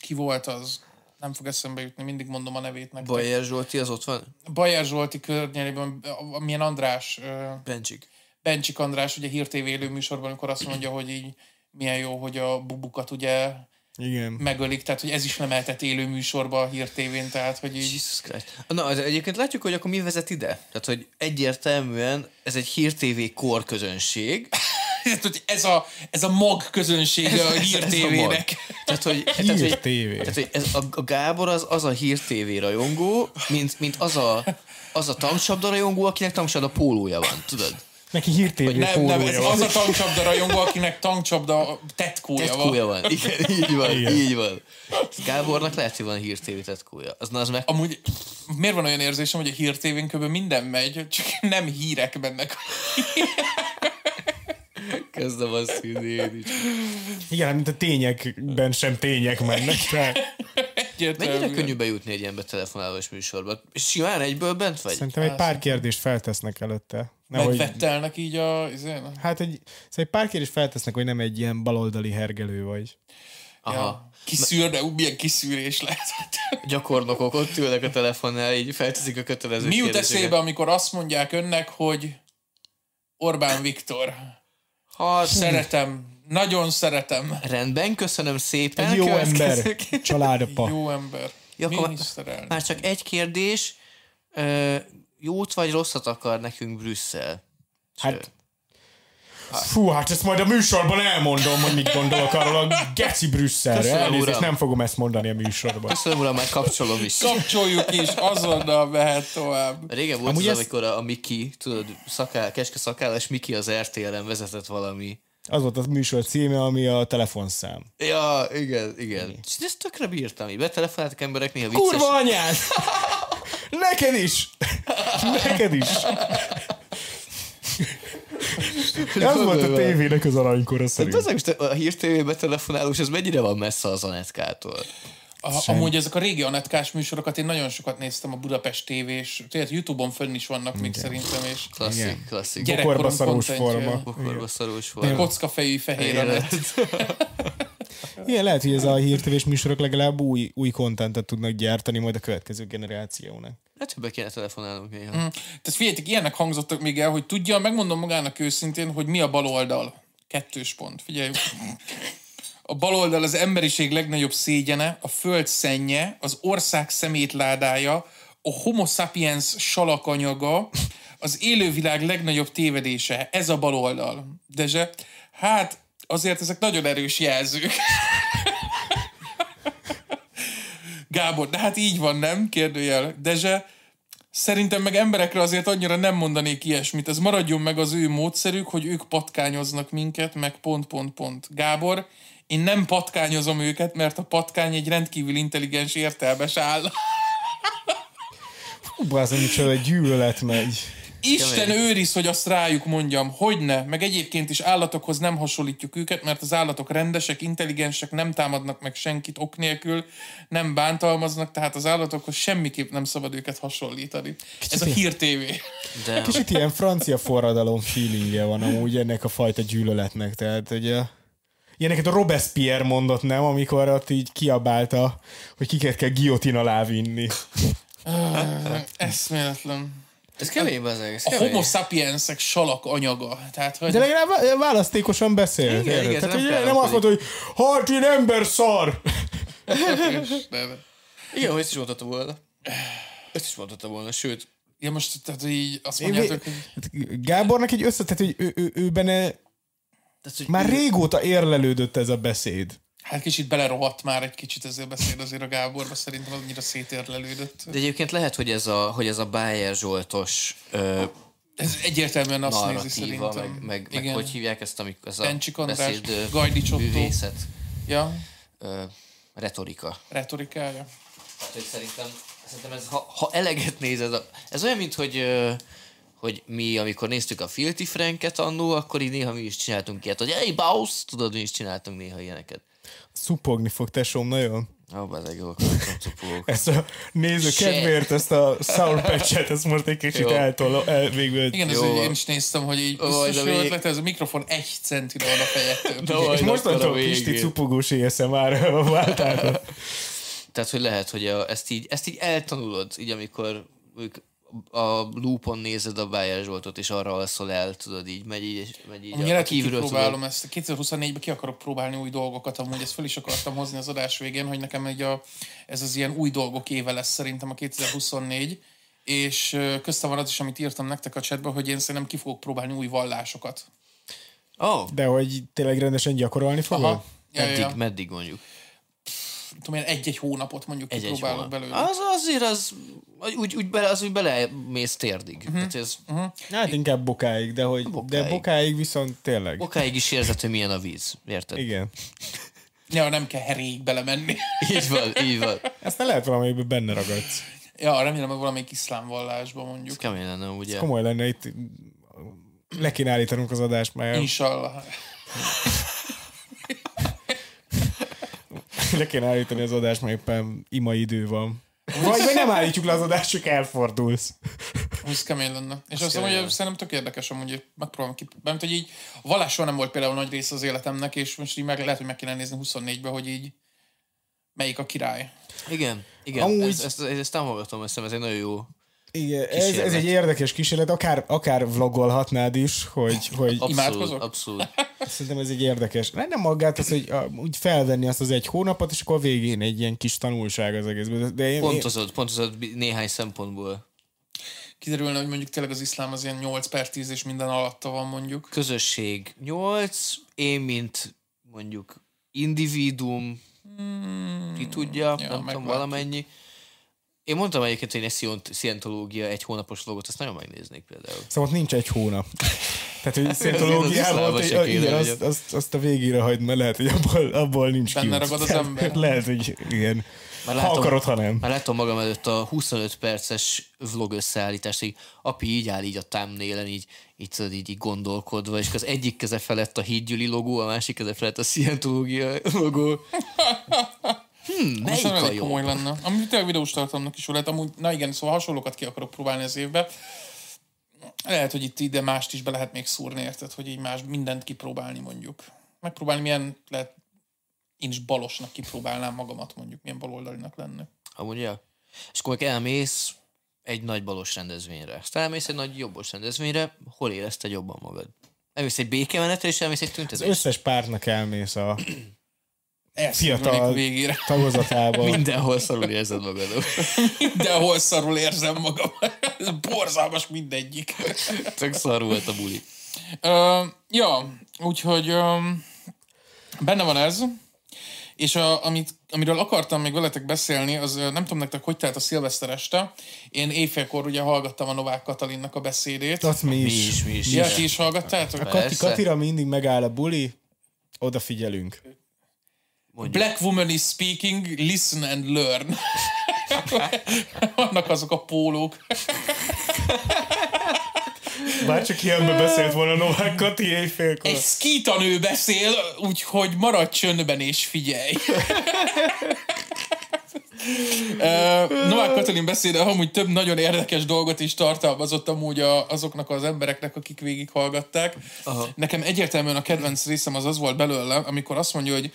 ki volt az, nem fog eszembe jutni, mindig mondom a nevét nektek. Bajer Zsolti az ott van? Bajer Zsolti környelében, milyen András, Bencsik. Bencsik András, ugye Hír TV élő műsorban, amikor azt mondja, hogy így milyen jó, hogy a bubukat ugye Igen. megölik, tehát hogy ez is nem lehetett élő műsorba a Hír TV-n, tehát hogy így... Jesus Christ. Na, az egyébként látjuk, hogy akkor mi vezet ide? Tehát, hogy egyértelműen ez egy Hír TV kor közönség. Tehát, hogy ez a, ez a mag közönsége a Hír Ez a mag. TV-nek. Tehát, hogy, tehát, hogy, tehát, hogy ez a, a Gábor az, az a Hír TV rajongó, mint, mint az a, az a tankcsapda rajongó, akinek tankcsapda pólója van, tudod? Neki hír TV Nem, nem, ez pólója az van. a tankcsapda rajongó, akinek tankcsapda tetkója van. Tetkója van. Igen, így van, Igen. így van. Gábornak lehet, hogy van Hír TV tetkója. Az, na, az meg Amúgy miért van olyan érzésem, hogy a Hír TV-n kb. minden megy, csak nem hírek mennek. Kezdem azt hinni én is. Igen, mint a tényekben sem tények mennek. Tehát Mennyire Egyértelműen. könnyű bejutni egy ilyen betelefonálós műsorba? Simán egyből bent vagy? szerintem egy pár kérdést feltesznek előtte. Nehogy, Megvettelnek így a... izén? hát egy, szóval egy pár kérdést feltesznek, hogy nem egy ilyen baloldali hergelő vagy. Aha. Ja. Kiszűr, de milyen kiszűrés lehet. Gyakornokok ott ülnek a telefonnál, így felteszik a kötelező Mi jut eszébe, amikor azt mondják önnek, hogy Orbán Viktor. Hát, Szeretem, nagyon szeretem. rendben, köszönöm szépen. Egy jó ember, családapa. Jó ember. Ja, akkor már- Miniszterelnök. Már csak egy kérdés. Ö, jót vagy rosszat akar nekünk Brüsszel? Hát, fú, hát ezt majd a műsorban elmondom, hogy mit gondolok arról a geci Brüsszelre. Köszönöm, Elnézést, nem fogom ezt mondani a műsorban. Köszönöm, uram, már kapcsolom is. Kapcsoljuk is, azonnal mehet tovább. Régen volt Amúgy az, ezt- amikor a, a Miki, tudod, szakál, keske szakállas Miki az RTL-en vezetett valami. Az volt a műsor címe, ami a telefonszám. Ja, igen, igen. És ezt tökre bírtam, így betelefonáltak emberek, néha vicces. Kurva anyád! Neked is! Neked is! Az volt a tévének az aranykora Tehát szerint. az, most a hírtévébe telefonálós, ez mennyire van messze az Anetkától? A, amúgy ezek a régi anetkás műsorokat én nagyon sokat néztem a Budapest tévés, tehát Youtube-on fönn is vannak még szerintem, és Klasszik, Igen. klasszik. Gyerekkorom forma. Bokorba szarós forma. kockafejű fehér anett. Igen, lehet, hogy ez a hírtévés műsorok legalább új, új kontentet tudnak gyártani majd a következő generációnak. Hát többet kéne telefonálnunk néha. Tehát figyeljetek, ilyenek hangzottak még el, hogy tudja, megmondom magának őszintén, hogy mi a baloldal. Kettős pont. Figyelj. A baloldal az emberiség legnagyobb szégyene, a föld szennye, az ország szemétládája, a homo sapiens salakanyaga, az élővilág legnagyobb tévedése. Ez a baloldal. Dezse, hát azért ezek nagyon erős jelzők. Gábor, de hát így van, nem? Kérdőjel. Dezse, Szerintem meg emberekre azért annyira nem mondanék ilyesmit. Ez maradjon meg az ő módszerük, hogy ők patkányoznak minket, meg pont, pont, pont. Gábor, én nem patkányozom őket, mert a patkány egy rendkívül intelligens, értelmes áll. Hú, bazdmeg, micsoda gyűlölet megy. Isten őriz, hogy azt rájuk mondjam, hogy ne. Meg egyébként is állatokhoz nem hasonlítjuk őket, mert az állatok rendesek, intelligensek, nem támadnak meg senkit ok nélkül, nem bántalmaznak, tehát az állatokhoz semmiképp nem szabad őket hasonlítani. Ez a hír TV. De Kicsit ilyen francia forradalom feelingje van amúgy ennek a fajta gyűlöletnek. Tehát, a, ilyeneket a Robespierre mondott, nem? Amikor ott így kiabálta, hogy kiket kell guillotine alá vinni. Eszméletlen. Ez kemény, bazeg, ez A homo sapiensek salak anyaga. Tehát, hogy... De legalább vá- választékosan beszélt. Igen, igen, Tehát, nem hogy nem azt mondta, hogy hát én ember szar! De- Igen, hogy ezt is mondhatta volna. Ezt is mondhatta volna, sőt, Ja, most tehát így azt mondjátok, hogy Hát Gábornak egy össze, tehát, hogy ő, ő, ő benne tehát, hogy már ő- régóta érlelődött ez a beszéd. Hát kicsit belerohadt már egy kicsit ezzel beszél azért a Gáborba, szerintem annyira szétérlelődött. De egyébként lehet, hogy ez a, hogy ez a Bayer Zsoltos ö, Ez egyértelműen azt nézi szerintem. meg, meg, meg hogy hívják ezt, amikor ez a Bencsik András, beszéd művészet, Ja, ö, retorika. retorikája. Tehát, hogy szerintem, szerintem ez, ha, ha eleget nézed, a, ez olyan, mint hogy, ö, hogy mi, amikor néztük a Filthy Franket annó, akkor így néha mi is csináltunk ilyet, hogy hey, boss! Tudod, mi is csináltunk néha ilyeneket. Szupogni fog tesóm nagyon. Ó, oh, ezek jók cupók. Ezt a néző Shit. kedvéért, ezt a Sour Patch-et, ezt most egy kicsit Jó. eltol, el, végül. Igen, ez én is néztem, hogy így Ó, biztos de jó ötlet, ez a mikrofon egy centire van a fejettől. És mostantól Pisti cupogós ASMR váltál. Tehát, hogy lehet, hogy a, ezt, így, ezt így eltanulod, így amikor ők a loopon nézed a Bayer Zsoltot, és arra alszol el, tudod, így megy így, megy így Amúgy a, a kívülről kipróbálom tudod. ezt. 2024-ben ki akarok próbálni új dolgokat, amúgy ezt fel is akartam hozni az adás végén, hogy nekem egy a, ez az ilyen új dolgok éve lesz szerintem a 2024, és köztem van az is, amit írtam nektek a chatben, hogy én szerintem ki fogok próbálni új vallásokat. Oh, De hogy tényleg rendesen gyakorolni fogod? Aha. Ja, ja, meddig, ja. meddig mondjuk? Tudom én, egy-egy hónapot mondjuk Egy-egy kipróbálok hónap. belőle. Az azért az, úgy, úgy bele, az úgy belemész térdig. Uh-huh. Tehát ez uh-huh. Hát inkább bokáig, de hogy bokáig. de Bokáig. bokáig viszont tényleg. okáig is érzed, hogy milyen a víz. Érted? Igen. Ja, nem kell heréig belemenni. Így van, így van. Aztán lehet valamelyikben benne ragadsz. ja, remélem, hogy valamelyik iszlám vallásban mondjuk. Ez kemény lenne, ugye? Komoly lenne itt le kéne állítanunk az adást, mert Inshallah. le kéne állítani az adást, mert éppen ima idő van. Vagy, vagy nem állítjuk le az adást, csak elfordulsz. Ez kemény lenne. És azt mondom, hogy szerintem tök érdekes amúgy, hogy megpróbálom ki. Mert hogy így a vallás soha nem volt például nagy része az életemnek, és most így meg, lehet, hogy meg kéne nézni 24-ben, hogy így melyik a király. Igen, igen. Amúgy- Amúgy... Ezt, ezt, ezt támogatom, ezt ez egy nagyon jó. Igen, ez, ez egy érdekes kísérlet, akár, akár vlogolhatnád is, hogy, hogy Abszolút, Imádkozok? abszolút. szerintem ez egy érdekes. Nem, nem magát az, hogy a, úgy felvenni azt az egy hónapot, és akkor a végén egy ilyen kis tanulság az egészből. De- én, én, Pontozod, pontozod néhány szempontból. Kiderülne, hogy mondjuk tényleg az iszlám az ilyen 8 per 10 és minden alatta van mondjuk. Közösség 8, én mint mondjuk individuum, ki tudja, ja, nem tudom, valamennyi. Én mondtam egyébként, hogy egy sziont- szientológia egy hónapos vlogot, azt nagyon megnéznék például. Szóval ott nincs egy hónap. Tehát, hogy az szientológiával, kéne, igen, hogy azt, azt, azt, a végére hagyd, mert lehet, hogy abból, abból nincs Benne kiút. ragad az ember. Lehet, hogy igen. Már Ha akarod, ha nem. Már látom magam előtt a 25 perces vlog összeállítást, hogy api így áll így a thumbnail így, így, tudod, így, így gondolkodva, és az egyik keze felett a hídgyüli logó, a másik keze felett a scientológia logó. Hmm, melyik a elég jó? komoly lenne. Ami tényleg videós tartalomnak is jó lehet. Amúgy, na igen, szóval hasonlókat ki akarok próbálni az évbe. Lehet, hogy itt ide mást is be lehet még szúrni, érted? Hogy így más mindent kipróbálni mondjuk. Megpróbálni milyen lehet én is balosnak kipróbálnám magamat mondjuk, milyen baloldalinak lenne. Amúgy, ja. És akkor elmész egy nagy balos rendezvényre. Aztán elmész egy nagy jobbos rendezvényre, hol érezted jobban magad? Elmész egy békemenetre, és elmész egy Az tüntetésre. összes pártnak elmész a fiatal végére. tagozatába. Mindenhol szarul érzed magad. Mindenhol szarul érzem magam. Ez borzalmas mindegyik. Tök szar volt a buli. Uh, ja, úgyhogy um, benne van ez, és a, amit, amiről akartam még veletek beszélni, az nem tudom nektek, hogy telt a szilveszter este. Én éjfélkor ugye hallgattam a Novák Katalinnak a beszédét. Azt mi Mi is. is, mi is. Ja, ti is hallgattátok? Kati, Persze. Katira mindig megáll a buli, odafigyelünk. Mondjuk. Black woman is speaking, listen and learn. Vannak azok a pólók. Bár csak ilyenbe beszélt volna Novák Kati éjfélkor. Egy szkítanő beszél, úgyhogy maradj csöndben és figyelj. Uh, Novák Katalin beszéde amúgy több nagyon érdekes dolgot is tartalmazott amúgy a, azoknak az embereknek, akik végighallgatták. Aha. Nekem egyértelműen a kedvenc részem az az volt belőle, amikor azt mondja, hogy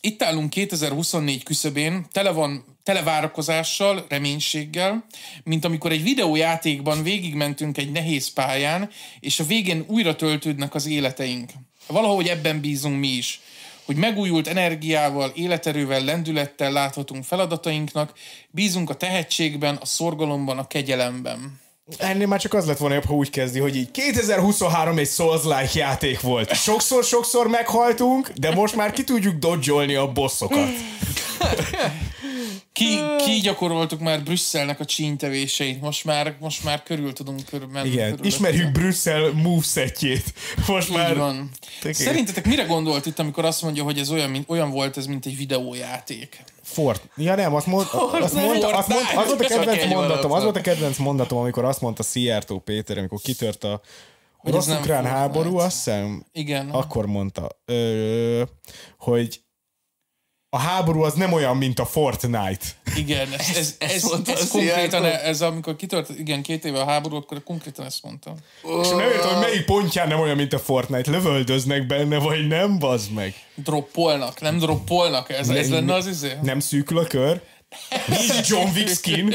itt állunk 2024 küszöbén, tele van tele várakozással, reménységgel, mint amikor egy videójátékban végigmentünk egy nehéz pályán, és a végén újra töltődnek az életeink. Valahogy ebben bízunk mi is hogy megújult energiával, életerővel, lendülettel láthatunk feladatainknak, bízunk a tehetségben, a szorgalomban, a kegyelemben. Ennél már csak az lett volna jobb, ha úgy kezdi, hogy így 2023 egy Souls-like játék volt. Sokszor-sokszor meghaltunk, de most már ki tudjuk dodgyolni a bosszokat. Ki, ki gyakoroltuk már Brüsszelnek a csínytevéseit, most már, most már körül tudunk körül menni. Igen, körülötte. ismerjük Brüsszel movesetjét. Most Így már... van. Szerintetek mire gondolt itt, amikor azt mondja, hogy ez olyan, mint, olyan volt ez, mint egy videójáték? Fort. Ja nem, azt, mond, azt mondta, azt mondta, az volt a kedvenc mondatom, az volt a kedvenc mondatom, amikor azt mondta Szijjártó Péter, amikor kitört a orosz-ukrán háború, azt hiszem, Igen. akkor mondta, ö, hogy a háború az nem olyan, mint a Fortnite. Igen, ez, ez, ez, ez, mondta ez a konkrétan, ez amikor kitört, igen, két éve a háború, akkor konkrétan ezt mondtam. És nem értem, hogy melyik pontján nem olyan, mint a Fortnite. Lövöldöznek benne, vagy nem, bazd meg. Droppolnak, nem droppolnak? Ez, ez lenne az izé? Nem szűkül a kör. Nincs John Wick skin.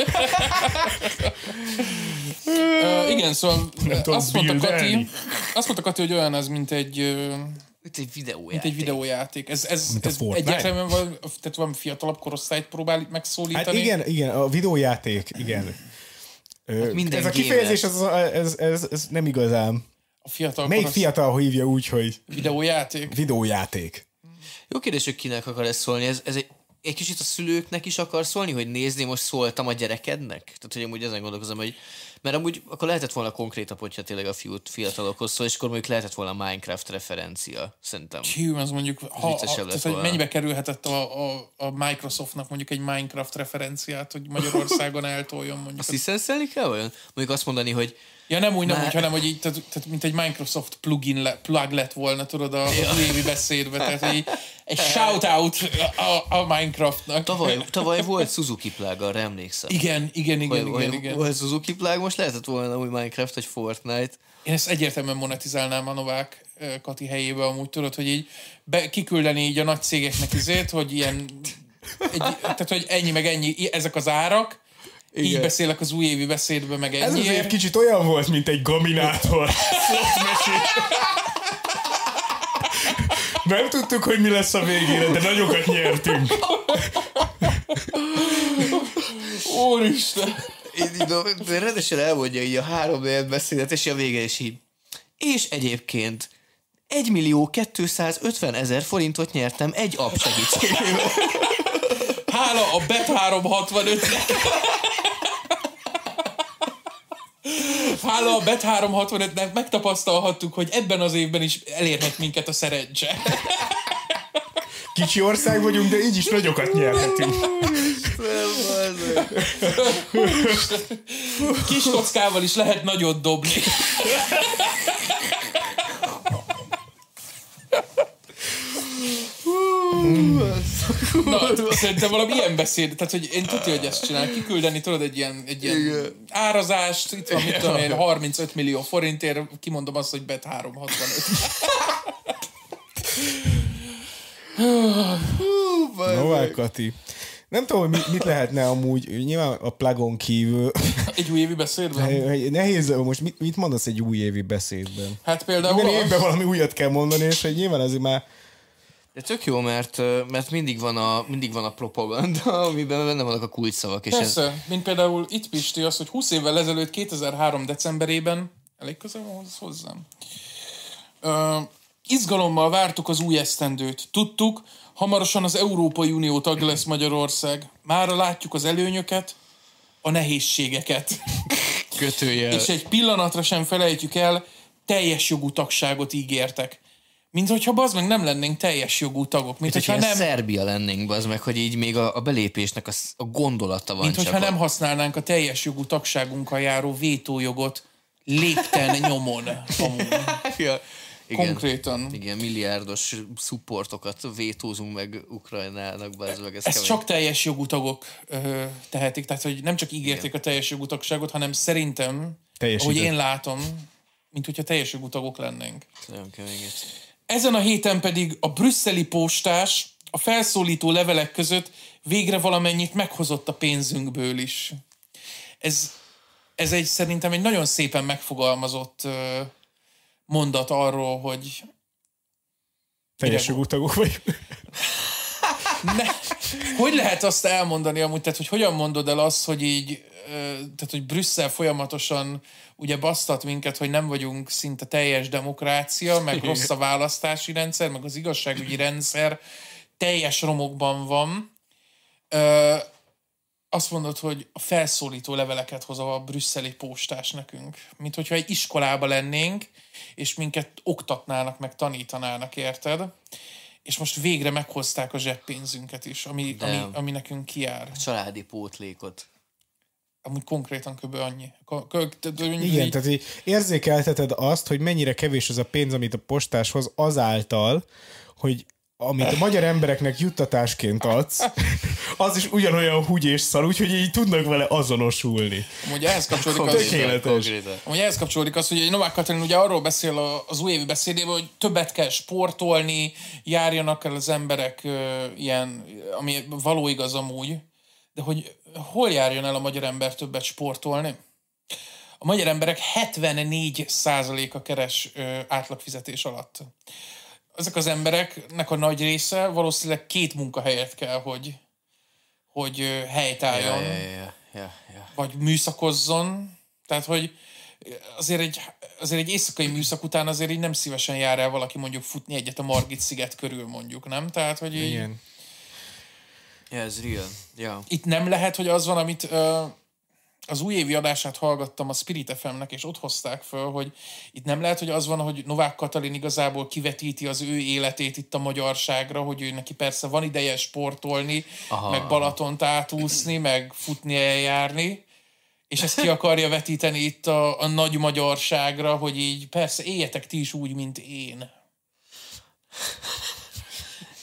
Uh, igen, szóval azt mondta. Kati, azt mondta Kati, hogy olyan ez, mint egy, ö, Itt egy videójáték. mint egy videójáték. Ez, ez, Mint ez egyértelműen val, tehát valami fiatalabb korosztályt próbál megszólítani. Hát igen, igen, a videójáték, igen. Minden ez a kifejezés, ez, ez, ez, ez nem igazán. A fiatal Melyik korosz- fiatal hívja úgy, hogy videójáték? videójáték? Jó kérdés, hogy kinek akar ez szólni. Ez, ez egy, egy kicsit a szülőknek is akar szólni, hogy nézni, most szóltam a gyerekednek? Tehát, hogy amúgy ezen gondolkozom, hogy mert amúgy akkor lehetett volna konkrétabb, hogyha tényleg a fiút fiatalokhoz szól, és akkor mondjuk lehetett volna Minecraft referencia, szerintem. Hű, az mondjuk, ha, ha, tehát, hogy mennyibe kerülhetett a, a, a Microsoftnak mondjuk egy Minecraft referenciát, hogy Magyarországon eltoljon mondjuk. Azt licenszelni kell olyan? Mondjuk azt mondani, hogy Ja, nem úgy, nem Már- úgy, hanem hogy így, tehát, tehát, mint egy Microsoft plugin le, plug lett volna, tudod, a, az évi beszédbe. Tehát egy, egy shout-out a, a Minecraftnak. tavaly, tavaly volt Suzuki plág, arra emlékszem. Igen, igen, igen, Hogy- igen, igen. Volt Suzuki plág, most lehetett volna új Minecraft, vagy Fortnite. Én ezt egyértelműen monetizálnám a Novák Kati helyébe, amúgy tudod, hogy így be, kiküldeni így a nagy cégeknek izét, hogy ilyen, egy, tehát hogy ennyi meg ennyi, ezek az árak, így Igen. beszélek az újévi beszédbe, meg Ez ennyi. azért kicsit olyan volt, mint egy gaminátor. Nem tudtuk, hogy mi lesz a végére, de nagyokat nyertünk. Úristen! Én így, de rendesen elmondja így a három beszédet, és a vége is így. És egyébként 1 millió 250 ezer forintot nyertem egy app segítségével. Hála a Bet 365-nek! Hála a Bet 365-nek megtapasztalhattuk, hogy ebben az évben is elérhet minket a szerencse. Kicsi ország vagyunk, de így is nagyokat nyerhetünk. Kis kockával is lehet nagyot dobni. Na, szerintem valami ilyen beszéd, tehát hogy én tudja, hogy ezt csinál, kiküldeni, tudod, egy ilyen, egy ilyen árazást, itt van, mit tudom én, 35 millió forintért, kimondom azt, hogy bet 365. Novák Kati. Nem tudom, hogy mit, lehetne amúgy, nyilván a plagon kívül. Egy újévi beszédben? Nehéz, most mit, mit mondasz egy újévi beszédben? Hát például... Minden évben valami újat kell mondani, és hogy nyilván azért már De tök jó, mert, mert mindig, van a, mindig van a propaganda, amiben benne vannak a kulcsszavak. És ez, Persze, mint például itt Pisti az, hogy 20 évvel ezelőtt, 2003 decemberében, elég közel van hozzá- hozzám, ö, izgalommal vártuk az új esztendőt. Tudtuk, hamarosan az Európai Unió tag lesz Magyarország. Mára látjuk az előnyöket, a nehézségeket. kötőjel. És egy pillanatra sem felejtjük el, teljes jogú tagságot ígértek. Mint hogyha bazd meg nem lennénk teljes jogú tagok. Mint, Mint hogyha hogyha nem, Szerbia lennénk, az meg, hogy így még a, a belépésnek a, a gondolata van mint csak. hogyha a- nem használnánk a teljes jogú tagságunkkal járó vétójogot lépten nyomon. Ja. Igen. Konkrétan. Igen, milliárdos szupportokat vétózunk meg Ukrajnának, bazd meg, ez Ezt kemény. csak teljes jogú tagok ö, tehetik, tehát hogy nem csak ígérték a teljes jogú tagságot, hanem szerintem, ahogy Teljesített. én látom, mint hogyha teljes jogú tagok lennénk. Nagyon kemény. Ez. Ezen a héten pedig a brüsszeli postás a felszólító levelek között végre valamennyit meghozott a pénzünkből is. Ez, ez egy szerintem egy nagyon szépen megfogalmazott mondat arról, hogy teljes jogú tagok vagyunk. ne, hogy lehet azt elmondani amúgy, tehát hogy hogyan mondod el azt, hogy így, tehát hogy Brüsszel folyamatosan ugye basztat minket, hogy nem vagyunk szinte teljes demokrácia, meg rossz a választási rendszer, meg az igazságügyi rendszer teljes romokban van. Ö, azt mondod, hogy a felszólító leveleket hoz a brüsszeli postás nekünk. Mint hogyha egy iskolába lennénk, és minket oktatnának, meg tanítanának, érted? És most végre meghozták a zseppénzünket is, ami, ami, De- ami nekünk kijár. Családi pótlékot. Amúgy konkrétan kb. annyi. Igen, így- tehát így érzékelteted azt, hogy mennyire kevés az a pénz, amit a postás hoz azáltal, hogy amit a magyar embereknek juttatásként adsz, az is ugyanolyan húgy és szar, úgyhogy így tudnak vele azonosulni. Amúgy ehhez kapcsolódik az, Tökéletes. Amúgy ehhez kapcsolódik az, hogy egy Novák Katalin ugye arról beszél az újévi beszédében, hogy többet kell sportolni, járjanak el az emberek ilyen, ami való igaz amúgy, de hogy hol járjon el a magyar ember többet sportolni? A magyar emberek 74%-a keres ö, átlagfizetés alatt. Ezek az embereknek a nagy része valószínűleg két munkahelyet kell, hogy, hogy ö, helytálljon ja, ja, ja, ja. vagy műszakozzon. Tehát, hogy azért egy, azért egy éjszakai műszak után azért így nem szívesen jár el valaki mondjuk futni egyet a Margit sziget körül mondjuk, nem? Tehát, hogy így, Igen. Ja, ez real. Ja. itt nem lehet, hogy az van, amit ö, az újévi adását hallgattam a Spirit FM-nek, és ott hozták föl, hogy itt nem lehet, hogy az van, hogy Novák Katalin igazából kivetíti az ő életét itt a magyarságra, hogy ő neki persze van ideje sportolni, Aha. meg Balatont átúszni, meg futni eljárni, és ezt ki akarja vetíteni itt a, a nagy magyarságra, hogy így persze éljetek ti is úgy, mint én.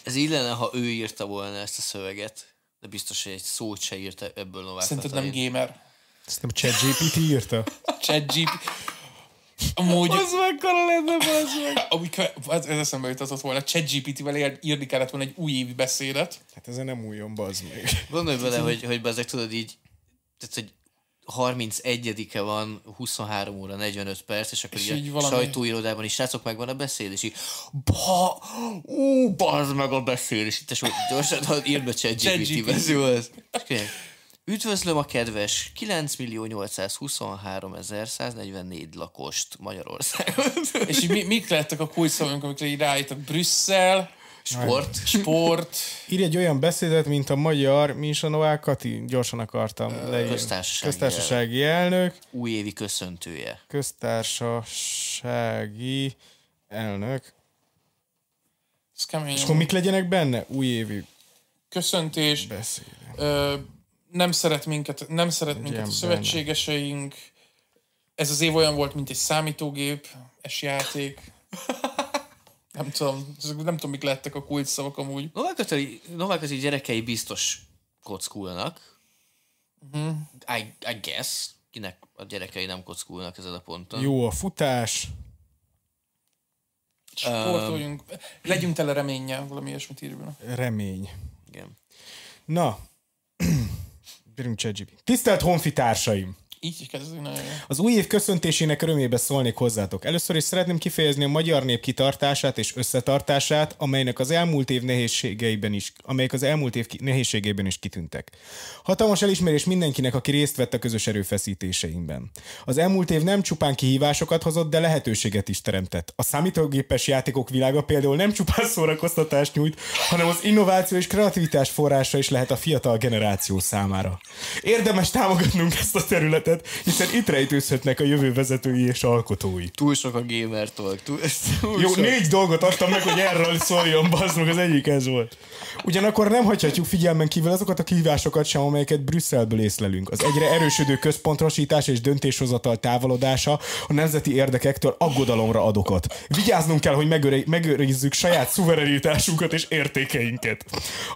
Ez így lenne, ha ő írta volna ezt a szöveget, de biztos, hogy egy szót se írta ebből Novák Szerinted nem gamer? Nem ChatGPT írta? ChatGPT. Amúgy... Az mekkora lenne, az meg. Amúgy ez, ez eszembe jutott volna, ChatGPT-vel írni kellett volna egy újévi beszédet. Hát ezen nem újon, bazd meg. Gondolj bele, hogy, hogy ezek tudod így, tehát, hogy 31-e van, 23 óra 45 perc, és akkor És így, valami- sajtóirodában is, srácok, megvan a beszéd, és így, ba, ú, bazd meg a beszéd, és gyorsan, írd be ChatGPT-be, kérlek, Üdvözlöm a kedves 9 823 144 lakost Magyarországon. És így mi, mik lettek a kulcsszavunk, amikre így ráírtak? Brüsszel, Sport. sport, Írj egy olyan beszédet, mint a magyar, mi is a Novák Kati? Gyorsan akartam leírni. köztársasági köztársasági elnök. Újévi köszöntője. Köztársasági elnök. ez kemény. És akkor mik legyenek benne? Újévi Köszöntés, beszéd. ö, nem szeret minket, nem szeret minket a benne. szövetségeseink. Ez az év olyan volt, mint egy számítógép, es játék. Nem tudom, nem tudom, mik lettek a kult szavak amúgy. Novák Katari, Novák Katari gyerekei biztos kockulnak. Mhm. I, I guess. Kinek a gyerekei nem kockulnak ezen a ponton. Jó a futás. Sportoljunk, legyünk tele reménnyel, valami ilyesmit írva. Remény. Igen. Na, Bírjunk ChatGPT. Tisztelt honfitársaim! Így. Az új év köszöntésének örömébe szólnék hozzátok. Először is szeretném kifejezni a magyar nép kitartását és összetartását, amelynek az elmúlt év nehézségeiben is, amelyek az elmúlt év nehézségeiben is kitűntek. Hatalmas elismerés mindenkinek, aki részt vett a közös erőfeszítéseinkben. Az elmúlt év nem csupán kihívásokat hozott, de lehetőséget is teremtett. A számítógépes játékok világa például nem csupán szórakoztatást nyújt, hanem az innováció és kreativitás forrása is lehet a fiatal generáció számára. Érdemes támogatnunk ezt a területet, hiszen itt rejtőzhetnek a jövő vezetői és alkotói. Túl sok a gamer talk. Túl, túl Jó, sok. négy dolgot adtam meg, hogy erről szóljon, bazd meg, az egyik ez volt. Ugyanakkor nem hagyhatjuk figyelmen kívül azokat a kihívásokat sem, amelyeket Brüsszelből észlelünk. Az egyre erősödő központrosítás és döntéshozatal távolodása a nemzeti érdekektől aggodalomra ad okot. Vigyáznunk kell, hogy megőri- megőrizzük saját szuverenitásunkat és értékeinket.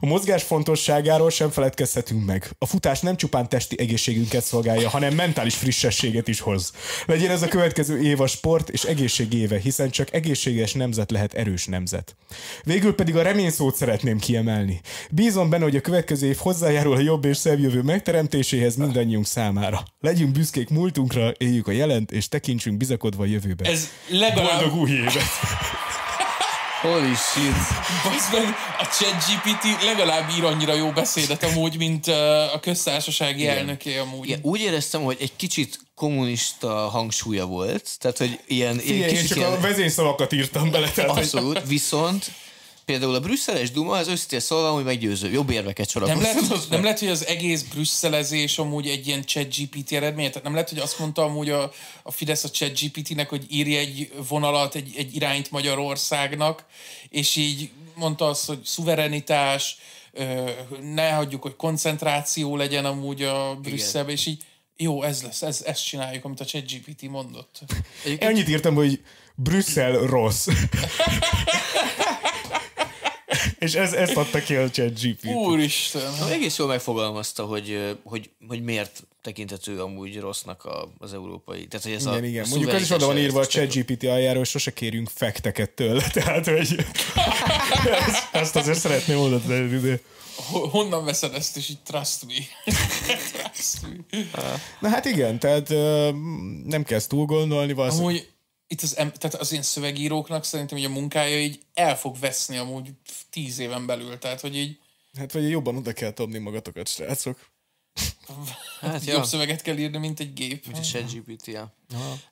A mozgás fontosságáról sem feledkezhetünk meg. A futás nem csupán testi egészségünket szolgálja, hanem mentális frissességet is hoz. Legyen ez a következő év a sport és egészség éve, hiszen csak egészséges nemzet lehet erős nemzet. Végül pedig a reményszót szeretném kiemelni. Bízom benne, hogy a következő év hozzájárul a jobb és szebb jövő megteremtéséhez mindannyiunk számára. Legyünk büszkék múltunkra, éljük a jelent, és tekintsünk bizakodva a jövőbe. Ez legalább, Boldog új évet! Holy shit. Bazd meg, a ChatGPT legalább ír annyira jó beszédet amúgy, mint a köztársasági elnöké amúgy. Igen, úgy éreztem, hogy egy kicsit kommunista hangsúlya volt, tehát hogy ilyen, Figyelj, ilyen én kicsit csak ilyen, a vezényszavakat írtam bele, tehát hogy abszolút, viszont például a brüsszeles Duma az őszintén szólva, hogy meggyőző, jobb érveket Nem sorakoztatott. lehet, nem lehet, hogy az egész brüsszelezés amúgy egy ilyen ChatGPT eredmény? Tehát nem lehet, hogy azt mondta amúgy a, a Fidesz a ChatGPT-nek, hogy írja egy vonalat, egy, egy irányt Magyarországnak, és így mondta azt, hogy szuverenitás, ne hagyjuk, hogy koncentráció legyen amúgy a Brüsszelbe, és így jó, ez lesz, ez, ezt csináljuk, amit a ChatGPT mondott. Ennyit írtam, hogy Brüsszel rossz. És ez, ezt adta ki a chat GPT. Úristen! No, egész jól megfogalmazta, hogy, hogy, hogy miért tekinthető amúgy rossznak a, az európai. Tehát, hogy ez a, Igen, igen. a Mondjuk az is oda van írva a ChatGPT aljáról, hogy sose kérjünk fekteket tőle. Tehát, hogy ezt, ezt azért szeretném oda tenni, Honnan veszed ezt, és így trust me. trust me. Na hát igen, tehát nem kezd túl gondolni, valószínűleg. Amúgy itt az, tehát az ilyen szövegíróknak szerintem így a munkája így el fog veszni amúgy tíz éven belül. Tehát, hogy így Hát vagy jobban oda kell dobni magatokat, srácok. Hát, jobb ja. szöveget kell írni, mint egy gép. A ChatGPT, ja.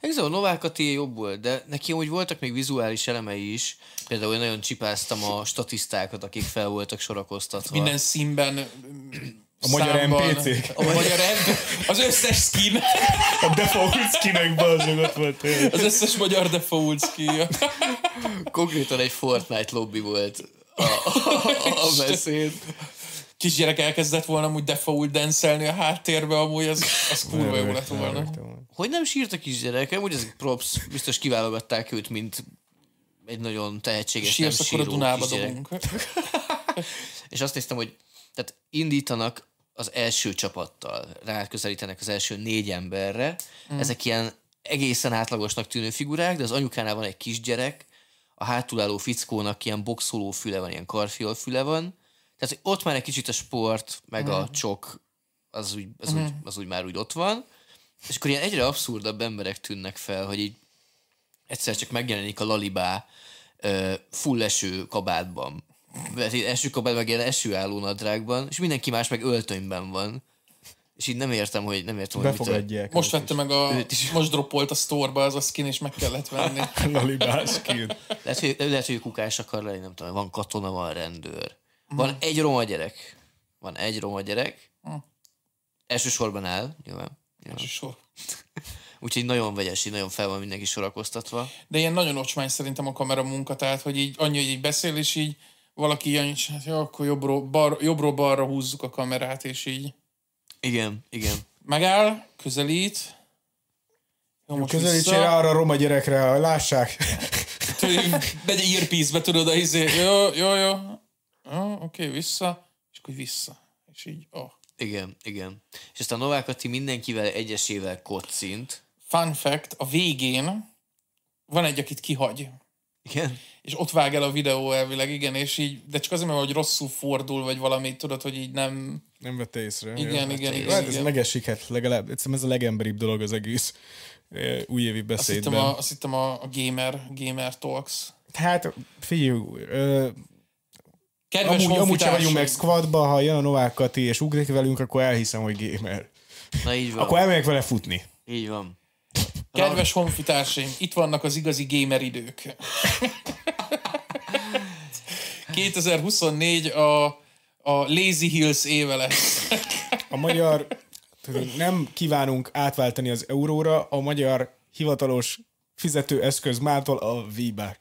Igazából Novák Ati jobb volt, de neki úgy voltak még vizuális elemei is. Például én nagyon csipáztam a statisztákat, akik fel voltak sorakoztatva. Minden színben A magyar NPC-k. A magyar NPC. Az összes skin. A default skinekben azok ott volt. tényleg. Az összes magyar default skin. Konkrétan egy Fortnite lobby volt a, a, a beszéd. Kisgyerek elkezdett volna amúgy default dancelni a háttérbe, amúgy az, az kurva jó lett volna. Hogy nem sírt a kisgyerek? Úgy ez props, biztos kiválogatták őt, mint egy nagyon tehetséges Sírsz, nem akkor a síró Dunába dobunk. És azt néztem, hogy tehát indítanak az első csapattal, ráközelítenek az első négy emberre. Mm. Ezek ilyen egészen átlagosnak tűnő figurák, de az anyukánál van egy kisgyerek, a hátulálló fickónak ilyen boxoló füle van, ilyen karfiol füle van. Tehát hogy ott már egy kicsit a sport, meg mm. a csok, az úgy, az, mm. úgy, az úgy már úgy ott van. És akkor ilyen egyre abszurdabb emberek tűnnek fel, hogy így egyszer csak megjelenik a lalibá ö, full eső kabátban. Mert így eső kabát, meg ilyen esőálló nadrágban, és mindenki más meg öltönyben van. És így nem értem, hogy nem értem, hogy. Befogadják. Most vette meg a... Is. Most droppolt a sztorba az a skin, és meg kellett venni. Lalibás skin. Lehet, hogy, lehet, hogy kukás akar lenni, nem tudom, van katona, van rendőr. Van egy roma gyerek. Van egy roma gyerek. Elsősorban áll, nyilván. nyilván. Sor. Úgyhogy nagyon vegyes, így nagyon fel van mindenki sorakoztatva. De ilyen nagyon ocsmány szerintem a kamera munka, tehát hogy így annyi, hogy így beszél, és így valaki ilyen, és hát jó, akkor jobbról, bar, jobbról balra húzzuk a kamerát, és így Igen, igen. Megáll, közelít. Jó, most Közelítsél vissza. arra a roma gyerekre, lássák. Megy earpiece-be, tudod, a izé. Jó, jó, jó. Jó, oké, vissza. És akkor vissza. És így, oh. Igen, igen. És aztán Novák Atti mindenkivel egyesével kocint. Fun fact, a végén van egy, akit kihagy. Igen? És ott vág el a videó elvileg, igen, és így, de csak azért, mert hogy rosszul fordul, vagy valami, tudod, hogy így nem... Nem vette észre. Igen, Jó. igen, igen, Hát ez igen. megesik, hát legalább, egyszerűen ez a legemberibb dolog az egész eh, újévi Azt hittem, beszédben. a, azt hittem a, a gamer, gamer talks. Hát figyelj, ö, Kedves amúgy, amúgy sem vagyunk meg squadba, ha jön a Novák Kati és ugrik velünk, akkor elhiszem, hogy gamer. Na így van. Akkor elmegyek vele futni. Így van. Kedves honfitársaim, itt vannak az igazi gamer idők. 2024 a, a Lazy Hills éve lesz. A magyar, tudod, nem kívánunk átváltani az euróra, a magyar hivatalos fizetőeszköz mától a V-back.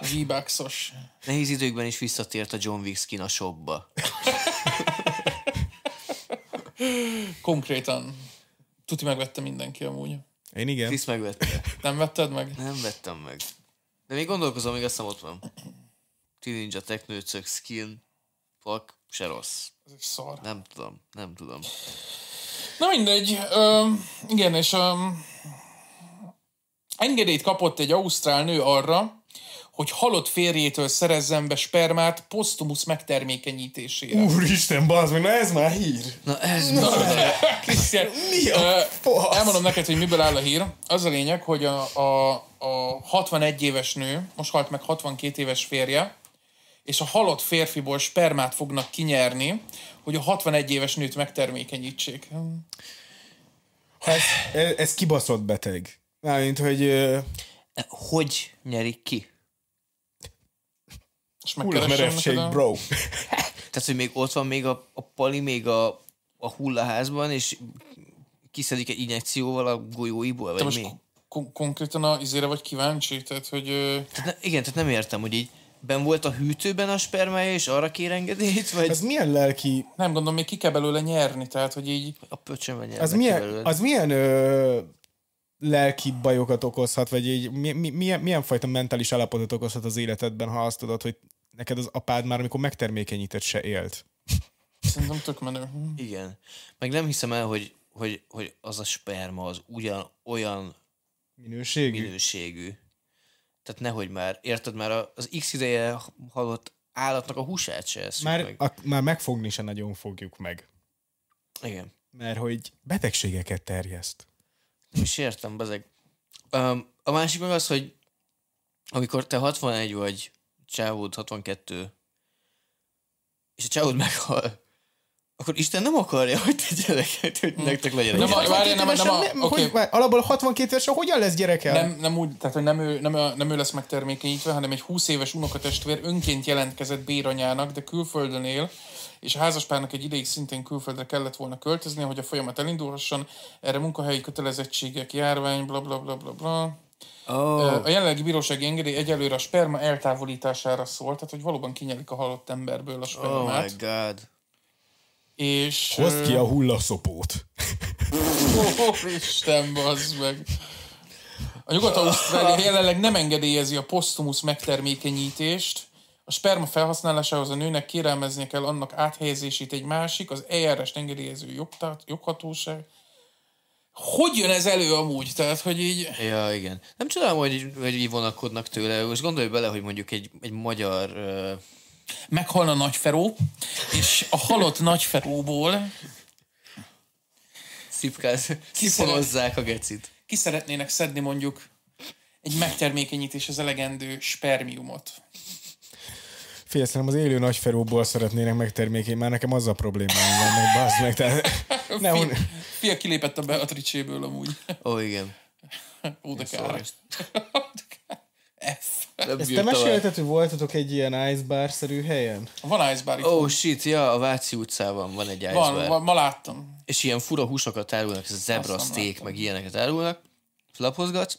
V-Bucks-os. Nehéz időkben is visszatért a John Wick skin a shopba. Konkrétan. Tuti megvette mindenki amúgy. Én igen. Krisz megvette. Nem vetted meg? Nem vettem meg. De még gondolkozom, még azt hiszem ott van. Teen Ninja Teknőcök skin. Fuck, se rossz. Ez egy szar. Nem tudom, nem tudom. Na mindegy. Ö, igen, és ö, engedélyt kapott egy ausztrál nő arra, hogy halott férjétől szerezzen be spermát posztumusz megtermékenyítésére. Úristen, bazd meg, na ez már hír. Na ez Krisztián, Mi a fasz? elmondom neked, hogy miből áll a hír. Az a lényeg, hogy a, a, a 61 éves nő, most halt meg 62 éves férje, és a halott férfiból spermát fognak kinyerni, hogy a 61 éves nőt megtermékenyítsék. Ez, ez, ez kibaszott beteg. Mármint, hogy Hogy nyerik ki? És neked a- bro. Tehát, hogy még ott van még a, a pali, még a, a hullaházban, és kiszedik egy injekcióval a golyóiból, vagy mi? kon- kon- konkrétan a izére vagy kíváncsi? Tehát, hogy Tehát ne, igen, tehát nem értem, hogy így ben volt a hűtőben a spermája, és arra kér engedélyt, vagy Ez milyen lelki, nem gondolom, még ki kell belőle nyerni, tehát, hogy így a pöcsön vagy az milyen, az milyen ö, lelki bajokat okozhat, vagy így, mi, mi, milyen, milyen fajta mentális állapotot okozhat az életedben, ha azt tudod, hogy neked az apád már, amikor megtermékenyített, se élt. szerintem tök menő. Igen. Meg nem hiszem el, hogy, hogy, hogy az a sperma az ugyan olyan Minőségű. minőségű. Tehát nehogy már, érted már a- az x ideje halott állatnak a húsát se eszünk Már, meg. a, már megfogni se nagyon fogjuk meg. Igen. Mert hogy betegségeket terjeszt. Nem is értem, bezeg. Um, a másik meg az, hogy amikor te 61 vagy, csávód 62, és a csávód meghal, akkor Isten nem akarja, hogy te gyereket, hogy nektek legyen Nem, gyerek. várj, nem, nem, nem, oké. hogy, alapból 62 évesen hogyan lesz gyereke? Nem, nem úgy, tehát hogy nem ő, nem, nem ő lesz megtermékenyítve, hanem egy 20 éves unokatestvér önként jelentkezett béranyának, de külföldön él, és a házaspárnak egy ideig szintén külföldre kellett volna költöznie, hogy a folyamat elindulhasson. Erre munkahelyi kötelezettségek, járvány, bla bla bla bla bla. Oh, A jelenlegi bírósági engedély egyelőre a sperma eltávolítására szól, tehát hogy valóban kinyelik a halott emberből a oh my spermát. god. És... Hozd ki a hullaszopót. Ó, Isten, bazd meg. A Nyugat-Ausztrália jelenleg nem engedélyezi a posztumusz megtermékenyítést. A sperma felhasználásához a nőnek kérelmeznie kell annak áthelyezését egy másik, az ERS-t engedélyező jogtát, joghatóság. Hogy jön ez elő amúgy? Tehát, hogy így... Ja, igen. Nem csodálom, hogy, hogy így vonakodnak tőle. Most gondolj bele, hogy mondjuk egy, egy magyar... Uh, Meghalna Nagyferó, és a halott Nagyferóból szipkáz, sziponozzák a gecit. ki szeretnének szedni mondjuk egy megtermékenyítéshez elegendő spermiumot. Figyelj, szerintem az élő nagyferóból szeretnének megtermékeny, már nekem az a problémám van, meg bazd meg, tehát nem, Fia, fia kilépett a Beatrice-ből amúgy. Ó, oh, igen. Ó, de Szóval kár. F. nem Ezt te mesélted, hogy voltatok egy ilyen ice bar-szerű helyen? Van ice bar itt. Oh shit, ja, a Váci utcában van egy van, icebar. van, ma láttam. És ilyen fura húsokat árulnak, ez a zebra steak, meg ilyeneket árulnak. Lapozgatsz,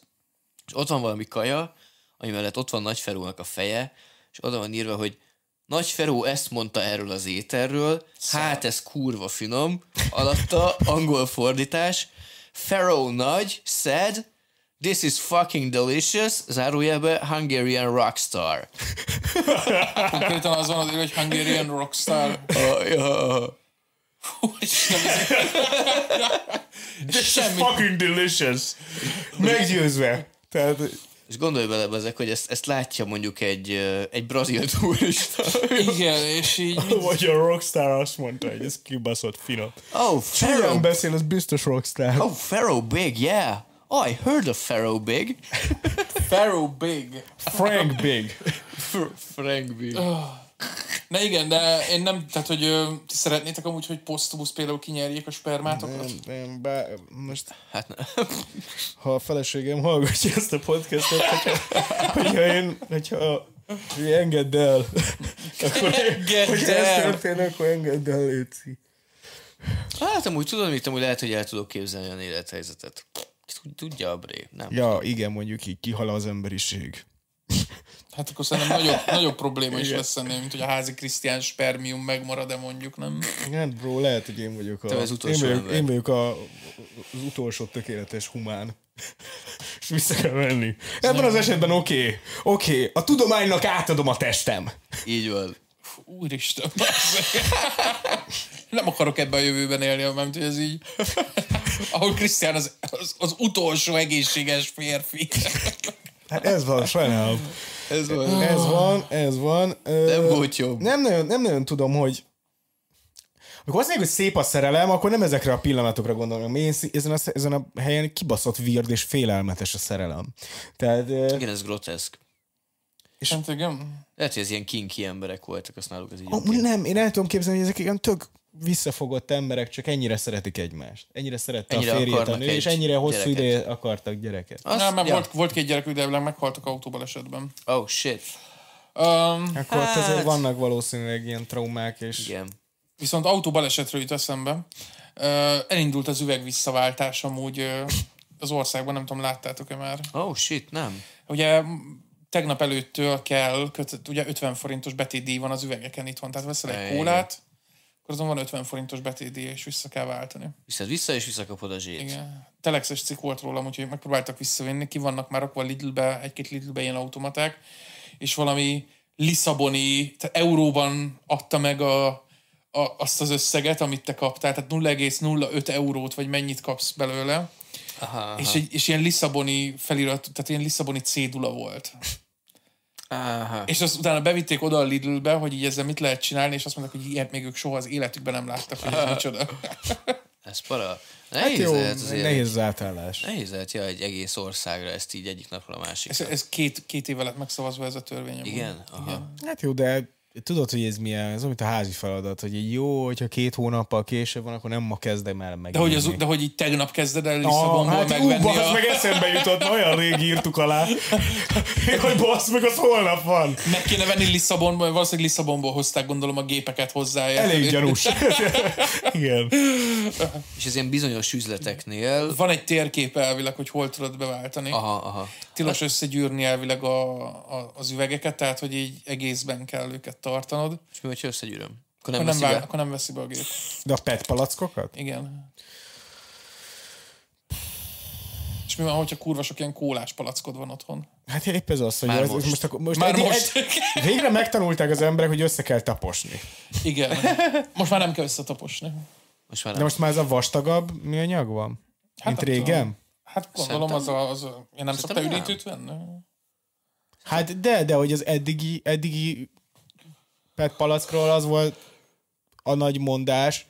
és ott van valami kaja, ami mellett ott van Nagyferúnak a feje, és oda van írva, hogy Nagy Feró ezt mondta erről az ételről, hát ez kurva finom, alatta angol fordítás, Feró nagy, said, this is fucking delicious, zárójelbe Hungarian rockstar. Konkrétan az van az, hogy Hungarian Rockstar. Uh, Úristen, ez- Semmi. Fucking delicious. Meggyőzve. Tehát, és gondolj bele ezek, hogy ezt, ezt látja mondjuk egy, egy brazil turista. Igen, és így vagy a Rockstar azt mondta, hogy ez kibaszott finom. Oh, Pharaoh, beszél, az biztos Rockstar. oh, Pharaoh Big, yeah. Oh, I heard of Pharaoh Big. Pharaoh Big. Frank Big. Frank Big. Na igen, de én nem, tehát hogy ö, ti szeretnétek amúgy, hogy posztumusz például kinyerjék a spermátokat? Nem, nem, bár, most Hát nem. ha a feleségem hallgatja ezt a podcastot, hogyha, hogyha én, hogyha hogy engedd el, akkor Engedd hogyha ez el. történik, akkor engedd el, Léci. Hát amúgy tudod, mit amúgy lehet, hogy el tudok képzelni olyan élethelyzetet. Tud- Tudja a Bré, nem? Ja, igen, mondjuk így kihal az emberiség. Hát akkor szerintem nagyobb, nagyobb probléma is lesz ennél, mint hogy a házi Krisztián spermium megmarad-e mondjuk, nem? Hát bro, lehet, hogy én vagyok a, Te az én utolsó vagyok, ember. én vagyok a, az utolsó tökéletes humán. És vissza kell venni. Ebben az esetben oké, okay, oké, okay, a tudománynak átadom a testem. Így van. Úristen. Nem akarok ebben a jövőben élni, mert ez így... Ahol Krisztián az, az, az utolsó egészséges férfi. Hát ez van, sajnálom. Ez van. Ez van, ez van. Nem volt jobb. Nem nagyon, nem nagyon tudom, hogy amikor azt mondják, hogy szép a szerelem, akkor nem ezekre a pillanatokra gondolom. Én ezen a, ezen a helyen kibaszott vird és félelmetes a szerelem. Tehát, Igen, ez groteszk. Hát igen. Lehet, hogy ez ilyen kinki emberek voltak, azt náluk ez így. oké. nem, én el tudom képzelni, hogy ezek ilyen tök visszafogott emberek, csak ennyire szeretik egymást. Ennyire szerette Ennyire a férjét a nő, és ennyire hosszú gyereket. ideje akartak gyereket. Azt, Nem, mert ja. volt, volt két gyerekük, de meghaltak autóbalesetben. Oh, shit. Um, Akkor hát... azért vannak valószínűleg ilyen traumák, és Igen. viszont autóbalesetről jut eszembe. Uh, elindult az üveg visszaváltás amúgy uh, az országban, nem tudom, láttátok-e már. Oh, shit, nem. Ugye tegnap előttől kell, kötött, ugye 50 forintos betétdíj van az üvegeken itthon, tehát veszel egy kólát, akkor azon van 50 forintos betétdíj, és vissza kell váltani. Viszed vissza, és visszakapod a zsét. Igen. Telexes cikk volt rólam, úgyhogy megpróbáltak visszavinni, ki vannak már rakva Lidlbe, egy-két Lidlbe ilyen automaták, és valami Lisszaboni, tehát euróban adta meg a, a, azt az összeget, amit te kaptál, tehát 0,05 eurót, vagy mennyit kapsz belőle, Aha, aha. és, egy, és ilyen Lisszaboni felirat, tehát ilyen Lisszaboni cédula volt. Aha. És azt utána bevitték oda a Lidlbe, hogy így ezzel mit lehet csinálni, és azt mondták, hogy ilyet még ők soha az életükben nem láttak, hogy ez micsoda. Ez para. hát Nehéz jó, lehet azért. nehéz az átállás. Nehéz lehet, ja, egy egész országra ezt így egyik napról a Ez, másikra. ez két, két éve lett megszavazva ez a törvény. Igen? Aha. Hát jó, de tudod, hogy ez milyen, ez mint a házi feladat, hogy így jó, hogyha két hónappal később van, akkor nem ma kezdem el meg. De hogy, az, de hogy így tegnap kezded el Lisszabonból ah, hát megvenni ú, a... meg eszembe jutott, olyan rég írtuk alá, hogy bassz, meg az holnap van. Meg kéne venni Lisszabonból, valószínűleg Lisszabonból hozták gondolom a gépeket hozzá. Elég gyanús. Igen. És ez ilyen bizonyos üzleteknél... Van egy térkép elvileg, hogy hol tudod beváltani. Aha, aha. Tilos összegyűrni elvileg a, a, az üvegeket, tehát hogy így egészben kell őket tartanod. És mi, hogyha összegyűröm? Akkor Akkor nem, nem, veszi vál, be? akkor nem veszi be a gép. De a PET palackokat? Igen. És mi van, hogyha kurva sok ilyen kólás palackod van otthon? Hát épp ez az, hogy Már ez, most. most, akkor, most, Már eddig- most. ed- végre megtanulták az emberek, hogy össze kell taposni. Igen. Most már nem kell összetaposni. Most már De nem. most már ez a vastagabb műanyag van? Mint nem régen? tudom. Hát gondolom az a... Az a én nem szoktál nem. üdítőt venni? Hát de, de hogy az eddigi, eddigi PET palackról az volt a nagy mondás,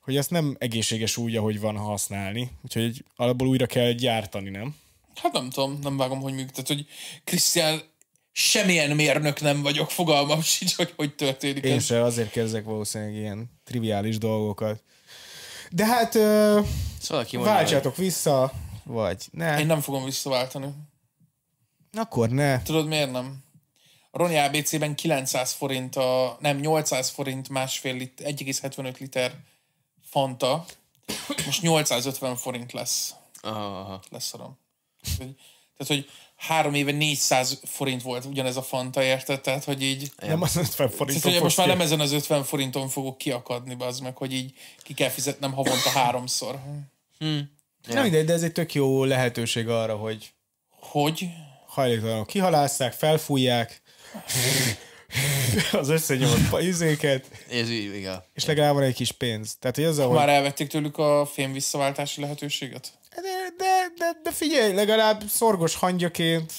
hogy ezt nem egészséges úgy, ahogy van használni. Úgyhogy alapból újra kell gyártani, nem? Hát nem tudom, nem vágom, hogy működik. Tehát, hogy Krisztián semmilyen mérnök nem vagyok, fogalmam sincs, hogy hogy történik Én ez. se azért kezdek valószínűleg ilyen triviális dolgokat. De hát ö, Szóval ki mondja, hogy váltsátok vissza, vagy ne. Én nem fogom visszaváltani. Akkor ne. Tudod, miért nem? A Roni ABC-ben 900 forint, a, nem 800 forint másfél lit, 1,75 liter Fanta. Most 850 forint lesz. Aha, aha. Leszarom. Hogy Tehát, hogy három éve 400 forint volt ugyanez a Fanta, érted? Tehát, hogy így... Nem az 50 Tehát, forintot hogy most már nem ezen az 50 forinton fogok kiakadni, az meg, hogy így ki kell fizetnem havonta háromszor. Nem mindegy, de ez egy tök jó lehetőség arra, hogy Hogy? hajléktalanok kihalásszák, felfújják az összenyomott izéket, Ez így, igen. és legalább van egy kis pénz. Tehát, hogy azzal, hogy Már elvették tőlük a fém visszaváltási lehetőséget? de, de, de, de figyelj, legalább szorgos hangyaként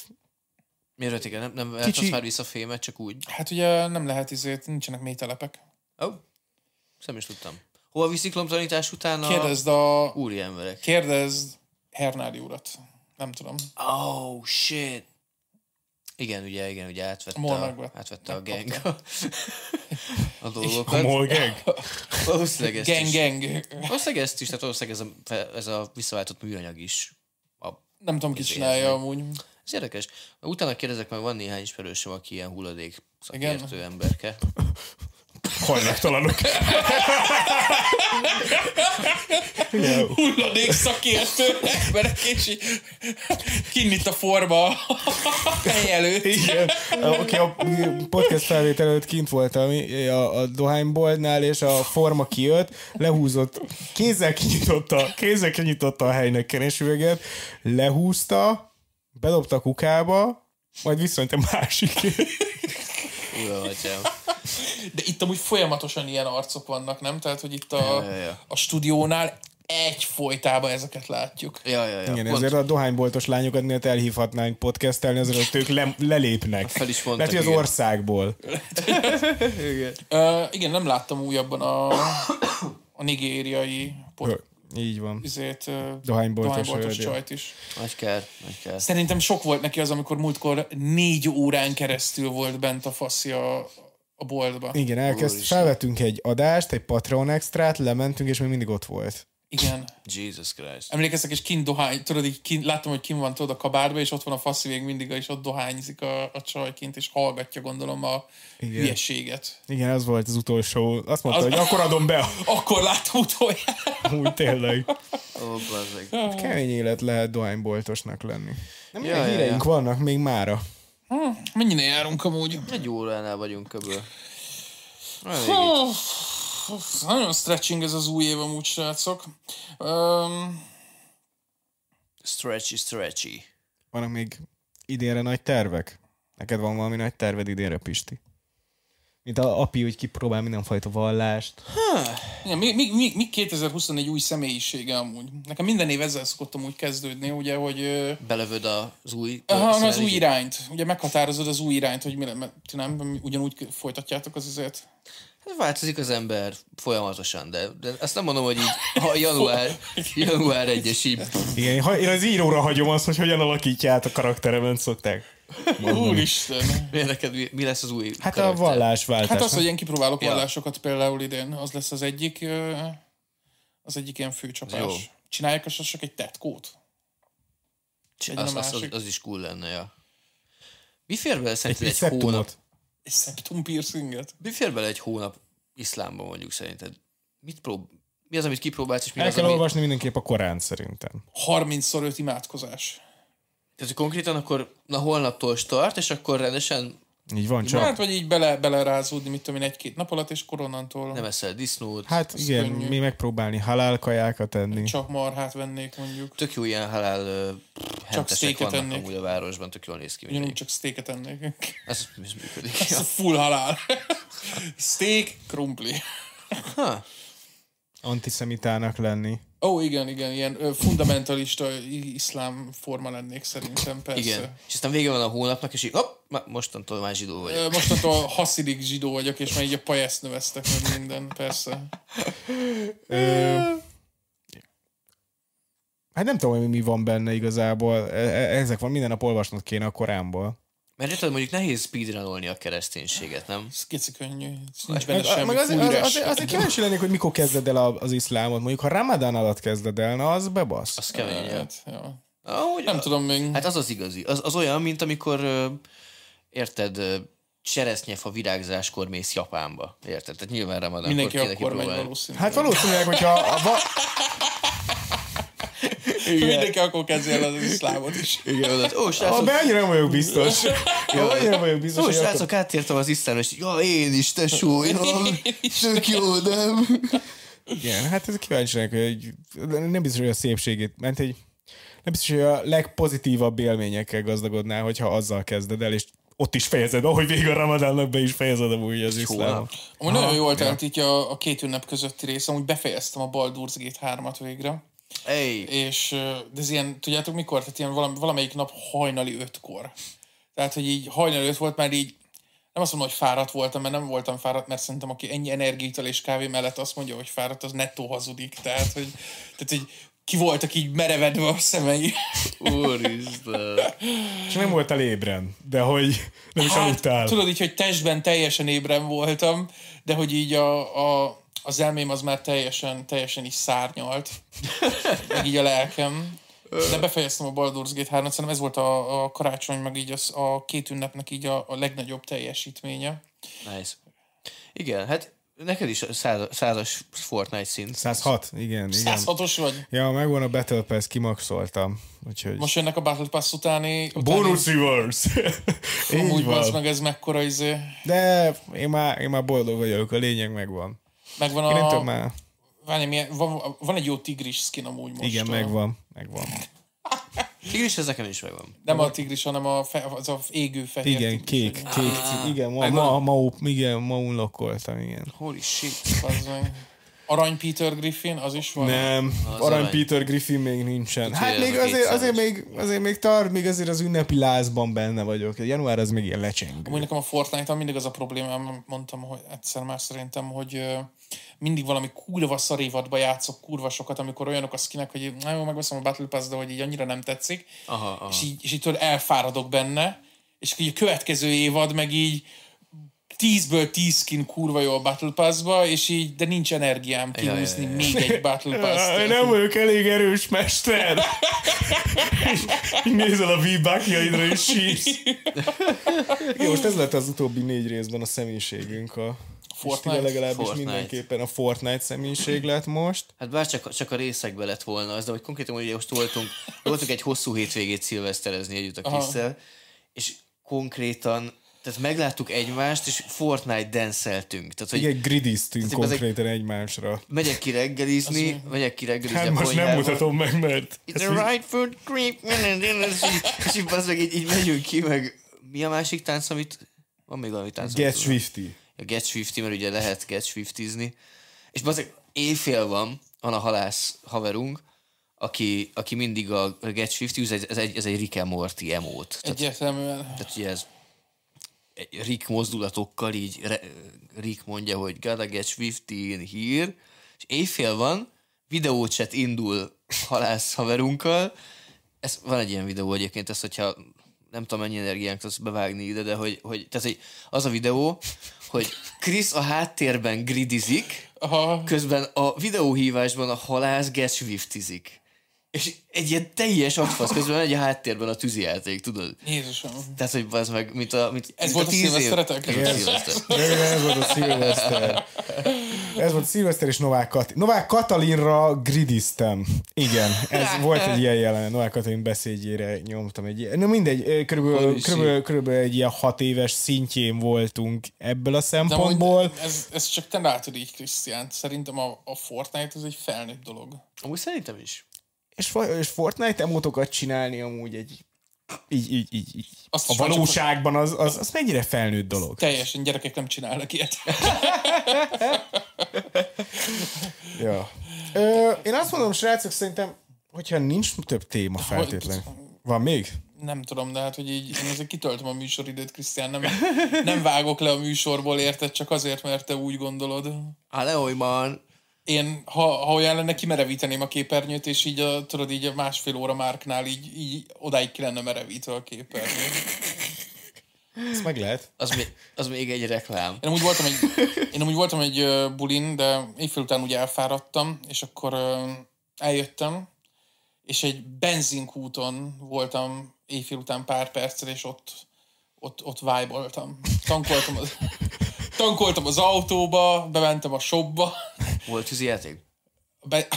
Miért igen? Nem, nem Kicsi- Kicsi... már vissza fémet, csak úgy. Hát ugye nem lehet izét, nincsenek mély telepek. Ó, oh, nem is tudtam. Hova viszik lomtanítás után a Kérdezd a... úri emberek? Kérdezd Hernádi urat. Nem tudom. Oh, shit. Igen, ugye, igen, ugye átvette, Mol a, átvette a gang megkapta. a a dolgokat. molgeg. Valószínűleg ezt Gang, is. gang. Valószínűleg ezt is, tehát valószínűleg ez a, ez a visszaváltott műanyag is. A, Nem tudom, ki csinálja amúgy. ez érdekes. Utána kérdezek, mert van néhány ismerősöm, aki ilyen hulladék Igen? szakértő emberke. Hajléktalanok. Igen, Hulladék szakértő emberek, és így kinn itt a forma a hely előtt. Igen. Aki a podcast felvétel előtt kint volt a, a, a dohányboltnál, és a forma kijött, lehúzott, kézzel kinyitotta, kézzel kinyitotta a helynek keresüveget, lehúzta, bedobta a kukába, majd viszont a másik. Ura. De itt amúgy folyamatosan ilyen arcok vannak, nem? Tehát, hogy itt a, Ja, ja, ja. a stúdiónál egy folytában ezeket látjuk. Ja, ja, ja. Igen, Pont- ezért a dohányboltos lányokat miért elhívhatnánk podcastelni, azért hogy ők le, lelépnek. Fel is mondtak, Lehet, hogy az igen. országból. Uh, igen, nem láttam újabban a, a nigériai pot, Így van. izét, uh, Dohányboltos dohányboltos csajt is. Nagy kár, nagy kár. Szerintem sok volt neki az, amikor múltkor négy órán keresztül volt bent a faszi a, boltba. Igen, elkezd, felvettünk egy adást, egy Patreon extrát, lementünk, és még mindig ott volt. Igen. Jesus Christ. Emlékeztek, és kint dohány, tudod, így kint, láttam, hogy kint van tudod a kabárba, és ott van a faszi még mindig, és ott dohányzik a, a csaj kint, és hallgatja, gondolom, a Igen. hülyeséget. Igen, az volt az utolsó. Azt mondta, Az- hogy akkor adom be. Akkor láttam utoljára. Úgy tényleg. Ó, oh. Kemény élet lehet dohányboltosnak lenni. Nem ja, híreink ja. vannak még mára. Mennyire járunk amúgy? Egy óránál vagyunk köböl. Elég. Nagyon stretching ez az új év amúgy, srácok. Um, Stretchy, stretchy. Vannak még idénre nagy tervek? Neked van valami nagy terved idénre, Pisti? Mint a api, hogy kipróbál mindenfajta vallást. igen, mi, mi, mi, mi 2024 új személyisége amúgy? Nekem minden év ezzel szokottam úgy kezdődni, ugye, hogy Belövöd az új... Aha, az új irányt. Ugye meghatározod az új irányt, hogy mi le, mert ti nem, ugyanúgy folytatjátok az azért. Hát változik az ember folyamatosan, de, de azt nem mondom, hogy így ha január, január 1-es így Igen, ha- én az íróra hagyom azt, hogy hogyan alakítja át a karakteremet, szokták. Úristen. mi, neked, mi, lesz az új Hát karakter? a vallásváltás. Hát az, hogy én kipróbálok Ja. vallásokat például idén, az lesz az egyik, az egyik ilyen főcsapás. Csinálják az csak egy tetkót? legyen az, a az, az, másik. az, is cool lenne, ja. Mi fér bele Egy, szerinted egy egy, hónap? Egy septum piercinget? Mi fér bele egy hónap iszlámban mondjuk szerinted? Mit prób... Mi az, amit kipróbálsz, és mi El az, kell ami... olvasni mindenképp a Korán szerintem. 30-szor 5 imádkozás. Tehát konkrétan akkor na holnaptól start, és akkor rendesen Így van, csak. Hát, vagy így bele, belerázódni, mit tudom én, egy-két nap alatt, és koronantól nem eszel disznót. Hát az igen, könnyű. mi megpróbálni halál kajákat enni. csak marhát vennék mondjuk. Tök jó ilyen halál steaket vannak ennék. amúgy a városban, tök jól néz ki. Ugyanúgy csak steaket ennék. Ez, ez működik. Ez Ja. a full halál. Steak, krumpli. Ha. Antiszemitának lenni. Ó, oh, igen, igen, ilyen ö, fundamentalista iszlám forma lennék szerintem, persze. Igen. És aztán vége van a hónapnak, és így hopp, mostantól már zsidó vagyok. Ö, Mostantól haszidik zsidó vagyok, és már így a pajeszt növeztek meg minden, persze. Ö, hát nem tudom, hogy mi van benne igazából. E- e- Ezek van, minden nap olvasnod kéne a Koránból. Mert érted, mondjuk nehéz speedrunolni a kereszténységet, nem? Ez kici könnyű. Nincs benne Meg, semmi, meg az, full az, üres. az, azért kíváncsi lennék, hogy mikor kezded el a- az iszlámot. Mondjuk, ha Ramadán alatt kezded el, na az bebasz. Az kemény. ja. Hát, ja. Ahogy, Nem tudom még. Hát az az igazi. Az, az olyan, mint amikor, érted, cseresznyefa virágzáskor mész Japánba. Érted? Tehát nyilván Ramadán Mindenki akkor megy valószínűleg. Hát valószínűleg, hogyha a va- Mindenki akkor kezdje el az iszlámot is. Igen, mondod, ó, srácok, Abban annyira nem vagyok biztos. Annyira nem vagyok biztos, ó, srácok, átértem az iszlámra, és ja, én is, tesó, ja, tök jó, nem? Igen, hát ez kíváncsi lennék, hogy nem biztos, hogy a szépségét, mert egy nem biztos, hogy a legpozitívabb élményekkel gazdagodnál, hogyha azzal kezded el, és ott is fejezed, ahogy végig a ramadánnak be is fejezed amúgy az hónap. Amúgy nagyon jól telt így a, a két ünnep közötti rész, amúgy befejeztem a Baldur's Gate 3-at végre. Ej, És de ez ilyen, tudjátok mikor? Tehát ilyen valam, valamelyik nap hajnali ötkor. Tehát, hogy így hajnali öt volt, már így nem azt mondom, hogy fáradt voltam, mert nem voltam fáradt, mert szerintem aki ennyi energiaital és kávé mellett azt mondja, hogy fáradt, az nettó hazudik. Tehát, hogy, tehát, hogy ki voltak így merevedve a szemei. úristen. És nem voltál ébren, de hogy nem is aludtál. Hát, tudod így, hogy testben teljesen ébren voltam, de hogy így a, a, az elmém az már teljesen, teljesen is szárnyalt. meg így a lelkem. De befejeztem a Baldur's Gate 3 szerintem ez volt a, a karácsony, meg így az, a két ünnepnek így a, a legnagyobb teljesítménye. Nice. Igen, hát neked is százas, százas Fortnite szint. 106, igen, igen. 106-os vagy? Ja, megvan a Battle Pass, kimaxoltam. Úgyhogy... Most jönnek a Battle Pass utáni... utáni Bonus reverse! Így Úgy van. van. meg ez mekkora izé. De én már, én már boldog vagyok, a lényeg megvan. Megvan Én nem a... tudom már. Várj, milyen, van, van, egy jó tigris skin amúgy most. Igen, megvan. Megvan. Tigris, ez nekem is megvan. Nem a tigris, hanem a fe, az a égő fehér Igen, tigris, kék, kék, ci- igen, ma, ma, ma, igen, ma unlockoltam, igen. Holy shit. Az meg. Arany Peter Griffin, az is van. Nem, Az Arany arany. Peter Griffin még nincsen. Hát még azért, 200-as. azért, még, azért még tart, még azért az ünnepi lázban benne vagyok. Január az még ilyen lecsengő. Amúgy nekem a fortnite mindig az a problémám, mondtam, hogy egyszer már szerintem, hogy mindig valami kurva szarévatba játszok kurva sokat, amikor olyanok a skinek, hogy na jó, megveszem a Battle Pass, de hogy így annyira nem tetszik. Aha, aha. És így, és így elfáradok benne, és így a következő évad meg így 10-ből 10 skin kurva jó a Battle Pass-ba, és így, de nincs energiám Ja, ja, kihúzni ja, ja. még egy Battle Pass-t. Nem vagyok elég erős mester. Így Nézel a V-bákjaidra és sírsz. Igen, most ez lett az utóbbi négy részben a személyiségünk. A Fortnite? Legalábbis Fortnite. mindenképpen a Fortnite személyiség lett most. Hát bár csak, csak a részekbe lett volna az, de hogy konkrétan ugye most voltunk, voltunk egy hosszú hétvégét szilveszterezni együtt a Krisszel, és konkrétan tehát megláttuk egymást, és Fortnite danceltünk. Tehát, hogy Igen, gridiztünk Tehát ezek- konkrétan egymásra. megyek ki reggelizni, megyek ki reggelizni Hát a most nem mutatom meg, mert... It's a right foot creep, és így, meg, így, így megyünk ki, meg mi a másik tánc, amit... Van még valami tánc? Get? Swifty. A Get 50, mert ugye lehet Get 50 És bazeg, éjfél van, van a halász haverunk, aki, aki mindig a Get 50 ez egy, ez egy, ez egy Rick and Morty emót. Tehát, Egyértelműen. tehát ugye ez Rick mozdulatokkal így re, Rick mondja, hogy gotta get 50 here, és éjfél van, videócset indul halász haverunkkal, ez, van egy ilyen videó egyébként, ez, hogyha nem tudom mennyi energiánk tudsz bevágni ide, de hogy, hogy, tehát, hogy az a videó, hogy Chris a háttérben gridizik, Aha. közben a videóhívásban a halász get swiftizik. És egy ilyen teljes agyfasz közben megy a háttérben a tűzijáték, tudod? Jézusom. Tehát, hogy az meg, mint a... Mint, Ez mint volt a év- szilveszteretek? Ez a ez volt a Szilveszter. Ez volt Szilveszter és Novák Katalin. Novák Katalinra gridiztem. Igen, ez volt egy ilyen jelenet. Novák Katalin beszédjére nyomtam egy ilyen. Na mindegy, körülbelül, körülbelül, körülbelül egy ilyen hat éves szintjén voltunk ebből a De szempontból. ez, ez csak te látod így, Krisztián. Szerintem a, a Fortnite az egy felnőtt dolog. Amúgy szerintem is. És, és Fortnite emótokat csinálni amúgy egy így, így, így, így. Azt A valóságban az, az, az mennyire felnőtt dolog. Teljesen gyerekek nem csinálnak ilyet. Ja. Ö, én azt mondom, srácok, szerintem, hogyha nincs több téma feltétlen. Van még? Nem tudom, de hát, hogy így én azért kitöltöm a műsoridőt, Krisztián, nem, nem vágok le a műsorból, érted? Csak azért, mert te úgy gondolod. Hát Leolyman. Én, ha, ha olyan lenne, kimerevíteném a képernyőt, és így a, tudod, így a másfél óra márknál így, így odáig ki lenne merevítve a képernyő. Ezt meg lehet. Az még, az még egy reklám. Én amúgy voltam egy, én amúgy voltam egy bulin, de éjfél után ugye elfáradtam, és akkor eljöttem, és egy benzinkúton voltam éjfél után pár perccel, és ott, ott, ott vibe-oltam. Tankoltam az, tankoltam az autóba, bementem a shopba, Volt tűzijáték? be...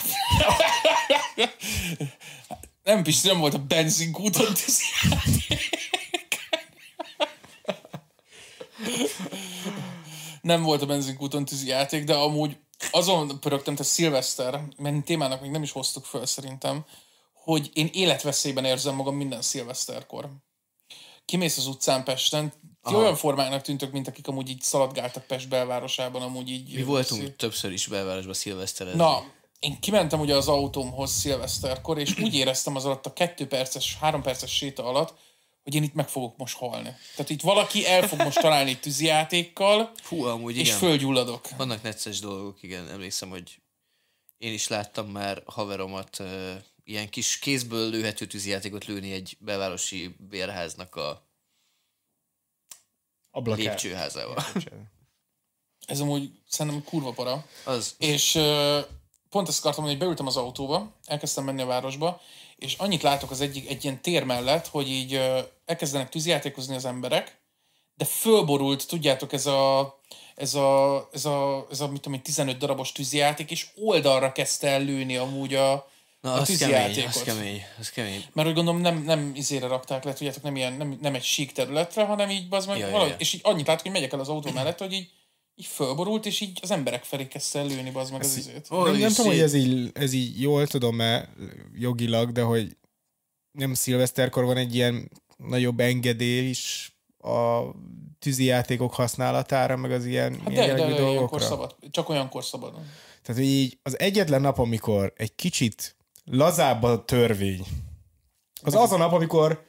Nem, Pisti, nem volt a benzinkúton tűzijáték. nem volt a benzinkúton tűzijáték, de amúgy azon pörögtem, te szilveszter, mert témának még nem is hoztuk föl szerintem, hogy én életveszélyben érzem magam minden szilveszterkor. Kimész az utcán Pesten, ti olyan formának tűntök, mint akik amúgy így szaladgáltak Pest belvárosában, amúgy így... Mi voltunk többször is belvárosban szilveszterezni. Na, én kimentem ugye az autómhoz szilveszterkor, és úgy éreztem az alatt a kettő perces, három perces séta alatt, hogy én itt meg fogok most halni. Tehát itt valaki el fog most találni egy tűzijátékkal, Hú, amúgy és igen. fölgyulladok. Vannak necces dolgok, igen. Emlékszem, hogy én is láttam már haveromat uh, ilyen kis kézből lőhető tűzijátékot lőni egy belvárosi bérháznak a Ablakát. lépcsőházával. Ez amúgy szerintem kurva para. Az, És ö, pont ezt akartam mondani, hogy beültem az autóba, elkezdtem menni a városba, és annyit látok az egyik, egy ilyen tér mellett, hogy így ö, elkezdenek tűzjátékozni az emberek, de fölborult, tudjátok, ez a, ez a, ez a, ez a mit tudom én, 15 darabos tűzjáték, és oldalra kezdte el lőni amúgy a, na, a az kemény, az kemény, az kemény. Mert úgy gondolom nem, nem izére rakták le, tudjátok, nem, ilyen, nem, nem egy sík területre, hanem így, az meg Ja, valahogy, ja. és így annyit látok, hogy megyek el az autó mellett, hogy így, így fölborult, és így az emberek felé kezdte el lőni, az meg az izét. Nem, nem tudom, hogy ez így, ez így jól tudom-e jogilag, de hogy nem szilveszterkor van egy ilyen nagyobb engedély is a tűzijátékok használatára, meg az ilyen, Hát ilyen de, de, de olyankor dolgokra. szabad. Csak olyankor szabad. Tehát, hogy így az egyetlen nap, amikor egy kicsit lazább a törvény, az az a nap, amikor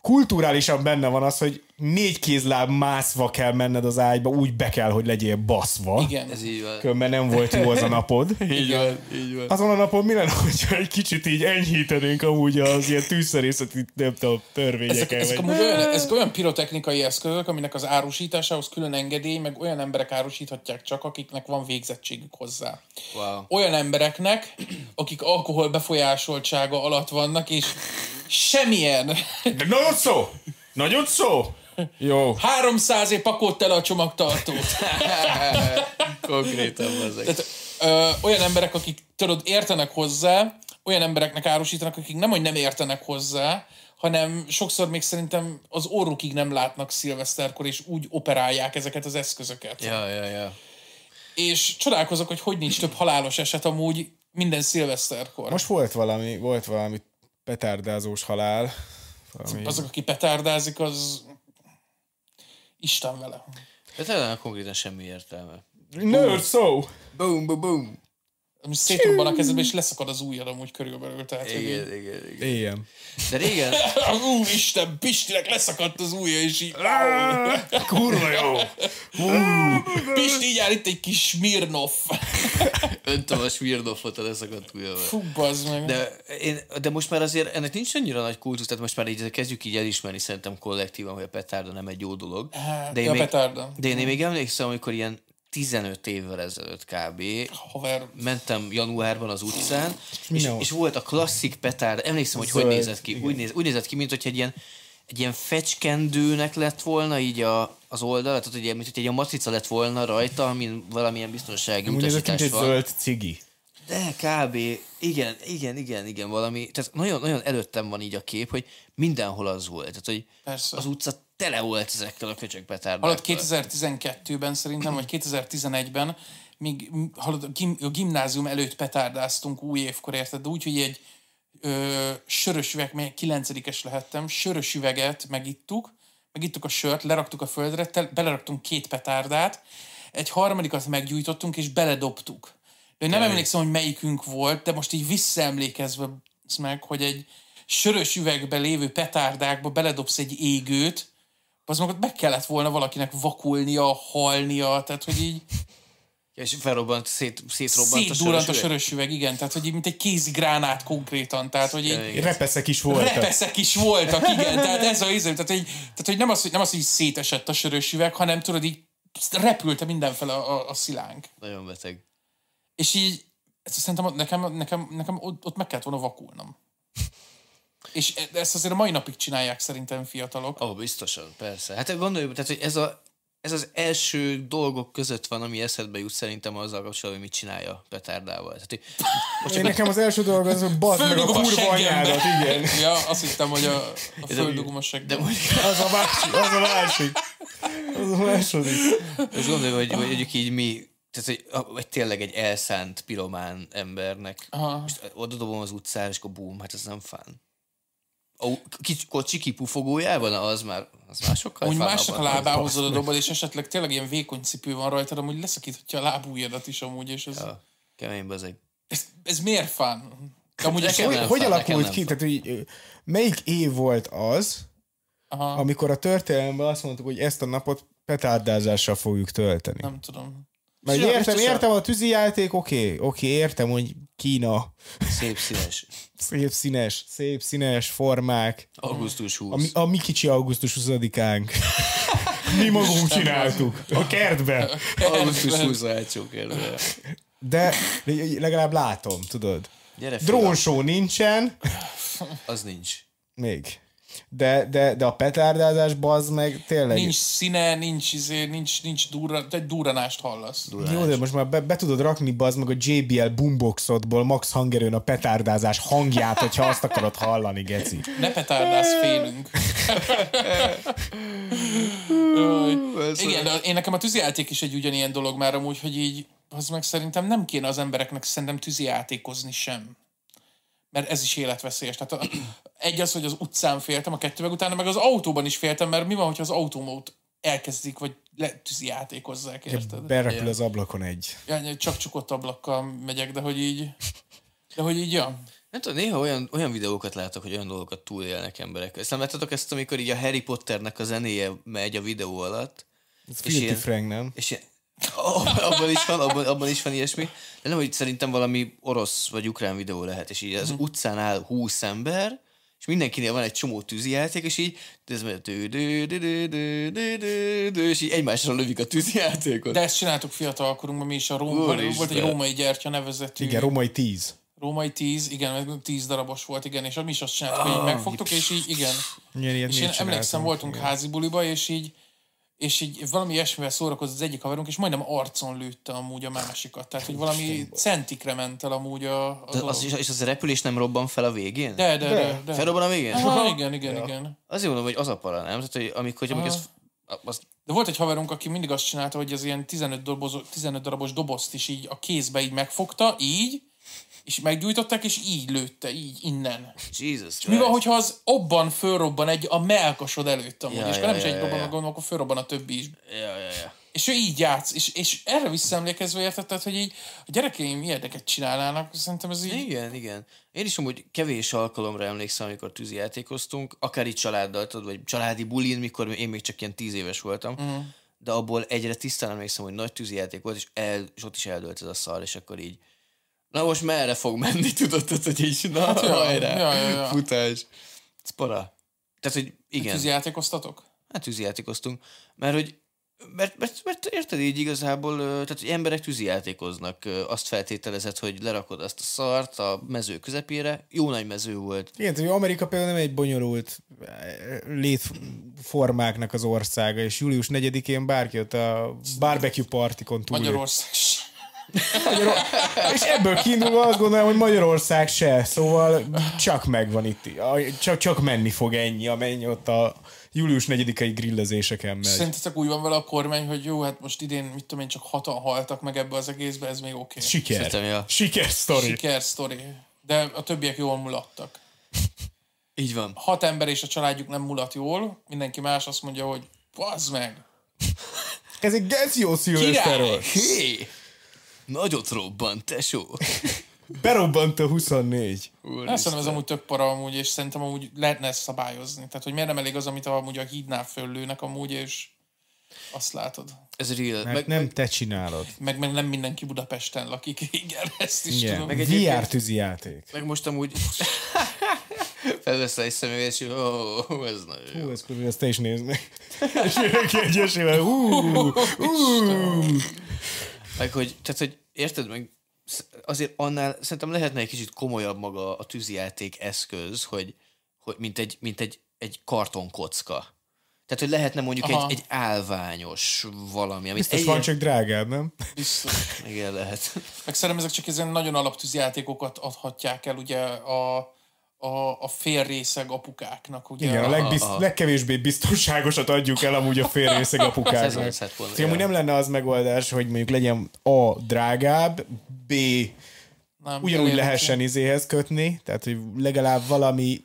kulturálisan benne van az, hogy négy kézláb mászva kell menned az ágyba, úgy be kell, hogy legyél baszva. Igen. Ez így van. Különben nem volt jó az a napod. Így van, így van. Azon a napon mi lenne, hogyha egy kicsit így enyhítenénk amúgy az ilyen tűzszerészeti, nem tudom, Ezek, törvényeken. ezek, vagy- amúgy olyan, ezek olyan pirotechnikai eszközök, aminek az árusításához külön engedély, meg olyan emberek árusíthatják csak, akiknek van végzettségük hozzá. Wow. Olyan embereknek, akik alkohol befolyásoltsága alatt vannak, és semmilyen De nagyon szó! Nagyon szó! Jó. 300 év pakolt el a csomagtartót. Konkrétan ezek. Tehát, ö, olyan emberek, akik tudod, értenek hozzá, olyan embereknek árusítanak, akik nem, hogy nem értenek hozzá, hanem sokszor még szerintem az orrukig nem látnak szilveszterkor, és úgy operálják ezeket az eszközöket. Ja, ja, ja. És csodálkozok, hogy hogy nincs több halálos eset amúgy minden szilveszterkor. Most volt valami, volt valami petárdázós halál. Valami... azok, aki petárdázik, az Isten vele. De talán konkrétan semmi értelme. Nerd szó! Boom, boom, boom. Ami szétrobban a kezedbe, és leszakad az ujjad amúgy körülbelül. Tehát, hogy így- Igen, igen, igen. De régen, Úristen, Pistinek leszakadt az ujja, és így... Kurva jó! Pisti, így áll itt egy kis Smirnov. öntöm a Smirnoffot a leszakadt ujjával. Fú, bazd meg. De, én, de most már azért ennek nincs annyira nagy kultusz, tehát most már így kezdjük így elismerni szerintem kollektívan, hogy a petárda nem egy jó dolog. De én, ja, még, petárda. de én még emlékszem, amikor ilyen 15 évvel ezelőtt kb. haver. mentem januárban az utcán, és, és volt a klasszik petárd, emlékszem, hogy hogy Zöld, nézett ki. Úgy, néz, úgy nézett ki, mint hogy egy ilyen, egy ilyen fecskendőnek lett volna így a, az oldal, tehát hogy, mint hogy egy ilyen matrica lett volna rajta, amin valamilyen biztonsági nézett, mint utasítás egy van. zöld cigi. De kb. Igen, igen, igen, igen, valami. Tehát nagyon, nagyon előttem van így a kép, hogy mindenhol az volt. Tehát, hogy Persze. az utca tele volt ezekkel a köcsög petárdákkal. Hallott 2012-ben szerintem, vagy 2011-ben, még hallod, a, gim, a gimnázium előtt petárdáztunk új évkor, érted? De úgy, hogy egy ö, sörös üveg, mely 9 lehettem, sörös üveget megittuk, megittuk a sört, leraktuk a földre, tel, beleraktunk két petárdát, egy harmadikat meggyújtottunk, és beledobtuk. De nem emlékszem, hogy melyikünk volt, de most így visszaemlékezve ez meg, hogy egy sörös üvegbe lévő petárdákba beledobsz egy égőt, az maga meg kellett volna valakinek vakulnia, halnia, tehát hogy így Ja, és felrobbant, szét, szétrobbant a szétdurrant a sörös üveg. sörös igen, tehát hogy így mint egy kézi gránát konkrétan, tehát hogy így. Repeszek is voltak. repeszek is voltak, igen, tehát ez a izé, tehát, hogy, tehát hogy nem az, hogy nem az, hogy így szétesett a sörös üveg, hanem tudod így repülte mindenfele a, a, a szilánk. Nagyon beteg. És így, ezt szerintem nekem, nekem, nekem ott, ott meg kellett volna vakulnom. És e- ezt azért a mai napig csinálják szerintem fiatalok. Ó, oh, biztosan, persze. Hát gondoljuk, tehát, hogy ez a ez az első dolgok között van, ami eszedbe jut szerintem azzal kapcsolatban, hogy mit csinálja a petárdával. Tehát, hogy most Én nekem az első dolog az, hogy bazd meg a kurva anyádat, igen. Ja, azt hittem, hogy a, a földugom a mondjuk, Az a másik, az a másik. Az a második. most gondolom, hogy, hogy mondjuk így mi, tehát hogy, a- vagy tényleg egy elszánt piromán embernek. Aha. Most oda dobom az utcára, és akkor bum, hát ez nem fán. A kicsi, kocsi kipufogójában, az már, az már sokkal Úgy másnak a lábához oda dobod, és esetleg tényleg ilyen vékony cipő van rajtad, amúgy leszakíthatja a lábújadat is amúgy, és ez, Ja, kemény bazeg. ez, ez miért fán? De amúgy ez Nekem Hogy, nem hogy alakult ki? Tehát, hogy melyik év volt az, Aha, amikor a történelemben azt mondtuk, hogy ezt a napot petárdázással fogjuk tölteni? nem tudom. Mert értem, értem a tűzijáték, oké, oké, értem, hogy Kína, Szép színes. szép színes, szép színes formák, Augusztus 20. a mi, a mi kicsi augusztus 20-ánk. Mi magunk csináltuk, a kertbe. Augusztus 20 hátsó kérdője. De legalább látom, tudod. Gyere Drónshow nincsen, az nincs. még. De, de, de a petárdázás bazd meg tényleg. Nincs színe, nincs, izé, nincs, nincs durra, egy durranást hallasz. Jó, de most már be, be tudod rakni bazd meg a JBL boomboxodból Max hangerőn a petárdázás hangját, hogyha azt akarod hallani, geci. Ne petárdász, félünk. Igen, de én nekem a tűzijáték is egy ugyanilyen dolog már amúgy, hogy így, az meg szerintem nem kéne az embereknek szerintem tűzijátékozni sem. Mert ez is életveszélyes. Tehát a, egy az, hogy az utcán féltem, a kettő meg utána meg az autóban is féltem, mert mi van, hogyha az autómót elkezdik, vagy le, tűzijátékozzák, érted? Berepül az ablakon egy. Ja, csak csukott ablakkal megyek, de hogy így, de hogy így, ja. Nem tudom, néha olyan, olyan videókat látok, hogy olyan dolgokat túlélnek emberek. Ezt nem láttatok ezt, amikor így a Harry Potternek a zenéje megy a videó alatt? Ez És Filthy ilyen- Frank, nem? És ilyen, abban, is van, abban, abban is van ilyesmi. De nem, hogy szerintem valami orosz vagy ukrán videó lehet, és így az uh-huh. utcán áll húsz ember, és mindenkinél van egy csomó tűzijáték, és így ez megy, és így egymásra lövik a tűzijátékot. De ezt csináltuk fiatalkorunkban, mi is a Róma, volt egy római gyertya nevezett. Igen, római tíz. Római tíz, igen, tíz darabos volt, igen, és mi is azt csináltuk, hogy így ah, megfogtuk, és így, igen. és én emlékszem, voltunk házi buliba, és így és így valami ilyesmivel szórakozott az egyik haverunk, és majdnem arcon lőtte amúgy a másikat. Tehát, hogy valami centikre ment el amúgy a, a De az, és az a repülés nem robban fel a végén? De, de, de. de. Felrobban a végén? Aha, igen, igen, igen. Azért mondom, hogy az a para, nem? Tehát, hogy amikor, amikor az, az, De volt egy haverunk, aki mindig azt csinálta, hogy az ilyen 15, doboz, 15 darabos dobozt is így a kézbe így megfogta, így, és meggyújtották, és így lőtte, így, innen. Jesus Mi van, hogyha az obban fölrobban egy a melkasod előtt amúgy, Ja, és ja, ja, nem is ja, egy ja, robban, ja. gondolom, akkor fölrobban a többi is. Ja, ja, ja. És ő így játsz, és, és erre visszaemlékezve érted, tehát, hogy így a gyerekeim ilyeneket csinálnának, szerintem ez így... Igen, igen. Én is amúgy kevés alkalomra emlékszem, amikor tűzijátékoztunk, akár itt családdal, tudod, vagy családi bulin, mikor én még csak ilyen tíz éves voltam, uh-huh. de abból egyre tisztán emlékszem, hogy nagy tűzijáték volt, és, el, és ott is eldőlt ez a szar, és akkor így na most merre fog menni, tudod, tehát, hogy így, na, hát ja, hajrá, ja, ja, ja. futás. Ez para. Tehát, hogy igen, Tűzijátékoztatok? hát tűzijátékoztunk, mert hogy mert, mert, mert érted így igazából, tehát hogy emberek tűzijátékoznak, azt feltételezed, hogy lerakod azt a szart a mező közepére, jó nagy mező volt. Igen, hogy Amerika például nem egy bonyolult eh, létformáknak az országa, és július 4-én bárki ott a barbecue partikon túl. Magyarország. Magyaror... És ebből kiindulva azt gondolom, hogy Magyarország se, szóval csak megvan itt, csak, csak menni fog ennyi, amennyi ott a július 4-i grillezéseken megy. Szerintetek úgy van vele a kormány, hogy jó, hát most idén, mit tudom én, csak hatan haltak meg ebbe az egészbe, ez még oké. Okay. Siker. Szerintem, ja. Siker sztori. Siker sztori. De a többiek jól mulattak. Így van. Hat ember és a családjuk nem mulat jól, mindenki más azt mondja, hogy pazd meg. Ez egy geci jó szilveszter Király! volt. Hé! Nagyot robbant, tesó. Berobbant a 24. Azt szerintem ez amúgy tök para amúgy, és szerintem amúgy lehetne ezt szabályozni. Tehát, hogy miért nem elég az, amit amúgy a hídnál föllőnek amúgy, és azt látod. Ez real. Mert Meg, nem te csinálod. Meg, meg nem mindenki Budapesten lakik. Igen, ezt is Igen. tudom. Meg Meg VR egyébként- tűzijáték. meg most amúgy felveszel egy szemüveget, és ó, oh, ez nagyon jó. Hú, ez kurva, ezt te is nézd meg. És mindenki egyesével, hú, hú. Meg hogy, tehát, hogy érted meg, azért annál szerintem lehetne egy kicsit komolyabb maga a tűzijáték eszköz, hogy, hogy mint, egy, mint egy, egy kartonkocka. Tehát, hogy lehetne mondjuk Aha. egy, egy állványos valami, amit Biztos egy- van, csak drágább, nem? Biztos. Igen, lehet. Meg szerintem ezek csak ezen nagyon alaptűzi játékokat adhatják el ugye a, a, a félrészeg apukáknak. Ugye Igen, a legbiz, Aha. legkevésbé biztonságosat adjuk el amúgy a félrészeg apukáknak. Szóval amúgy nem lenne az megoldás, hogy mondjuk legyen A drágább, B nem, ugyanúgy lehessen izéhez kötni, tehát hogy legalább valami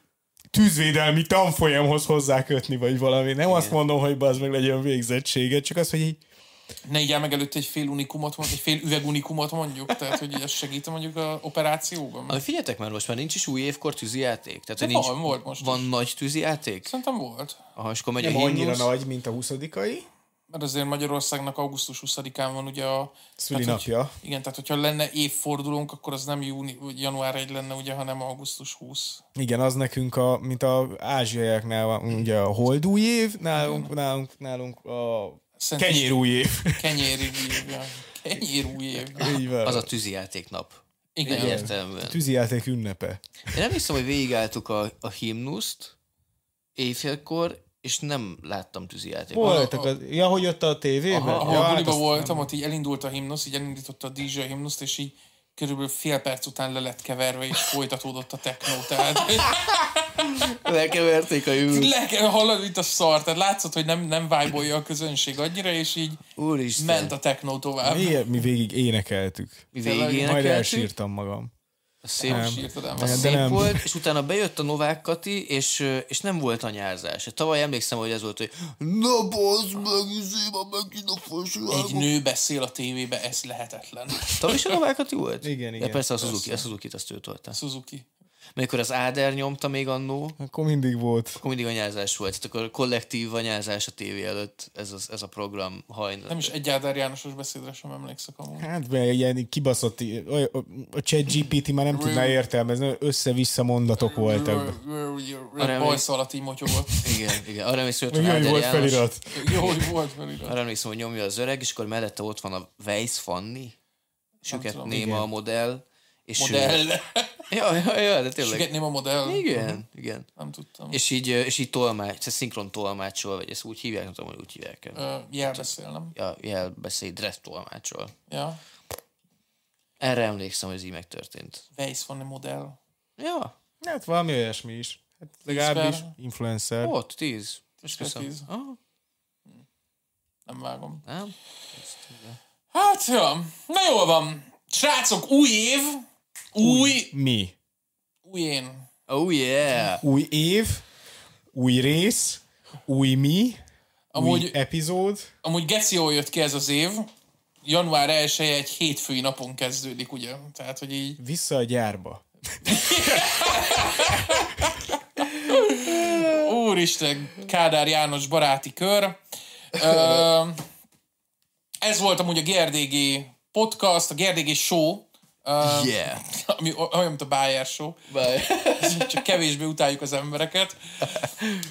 tűzvédelmi tanfolyamhoz hozzá kötni, vagy valami. Nem azt mondom, hogy az meg legyen végzettsége, csak az, hogy így Ne igyál meg előtt egy fél unikumot, egy fél üveg unikumot mondjuk, tehát hogy ez segít mondjuk a operációban. Ami figyeljetek már, most már nincs is új évkor tűzijáték? Tehát, hogy De nincs, van, volt most Van is. nagy tűzijáték? Szerintem volt. Aha, és akkor megy nem a annyira himnusz. nagy, mint a 20 Mert azért Magyarországnak augusztus 20-án van ugye a... Szülinapja. tehát, hogy- Igen, tehát hogyha lenne évfordulónk, akkor az nem júni, január 1 lenne ugye, hanem augusztus 20. Igen, az nekünk, a, mint a ázsiaiaknál van, ugye a holdúj év, nálunk, nálunk, nálunk a Szerintem kenyérúj év. Kenyéri év. ja. Kenyérúj év. Így van. Az a tűzijáték nap. Igen. Egyértelműen. Tűzijáték ünnepe. Én nem hiszem, hogy végigálltuk a, a himnuszt éjfélkor, és nem láttam tűzijátékot. Voltak az, ja, hogy ott a tévében? Ahol ja, ja, hát voltam, nem. ott így elindult a himnusz, így elindította a DJ a himnuszt, és így körülbelül fél perc után le lett keverve, és folytatódott a techno. Tehát Lekeverték a jövőt. le kell hallani, mint a szar. Tehát látszott, hogy nem, nem vibe a közönség annyira, és így Úristen. ment a techno tovább. Miért? Mi végig énekeltük. Mi Tényleg? végén Majd énekeltük. elsírtam magam. Szép, Nem. Sírtad el. De szép nem. volt, és utána bejött a Novák Kati, és, és nem volt anyázás. Tavaly emlékszem, hogy ez volt, hogy na bazd meg, izé, már megint a Egy fasságom. nő beszél a tévébe, ez lehetetlen. Tavaly is a Novák Kati volt? Igen, Ja, igen. persze a Suzuki, a Suzuki-t azt ő tolta. Suzuki. Amikor az Áder nyomta még annó, Akkor mindig volt. akkor mindig anyázás volt. Tehát akkor kollektív anyázás a tévé előtt ez, az, ez a program hajnal. Nem is egy Ádár Jánosos beszédre sem emlékszek amúgy. Hát be ilyen kibaszott, a chat GPT már nem tudná értelmezni, össze-vissza mondatok voltak. Bajsz alatt így motyogott. Igen, igen. Arra emlékszem, hogy Áder volt felirat. Jó, hogy volt felirat. Arra emlékszem, hogy nyomja az öreg, és akkor mellette ott van a Weiss Fanni, Süket. Néma a modell. És Modell. Ja, ja, ja, de tényleg. Sügetném a modell. Igen, igen. Nem tudtam. És így, és így tolmács, tehát szinkron tolmácsol, vagy ezt úgy hívják, nem tudom, hogy úgy hívják. Ö, Jelbeszél, nem? Ja, jelbeszéd, dress tolmácsol. Ja. Erre emlékszem, hogy ez így megtörtént. Weiss van egy modell. Ja, Hát valami olyasmi is. Hát legalábbis influencer. ott, tíz. Köszönöm. tíz. Ah, Nem vágom. nem? Hát, ja. Na jól van. Srácok, új év. Új, Mi? új én. Oh yeah! Új év, új rész, új mi, Amúgy- új epizód. Amúgy geci jól jött ki ez az év. Január 1 egy hétfői napon kezdődik, ugye? Tehát, hogy így... Vissza a gyárba. Úristen, Kádár János baráti kör. Ö, ez volt amúgy a GRDG podcast, a GRDG show, ö, Yeah! ami olyan, mint a Bayer show. Bye. Csak kevésbé utáljuk az embereket.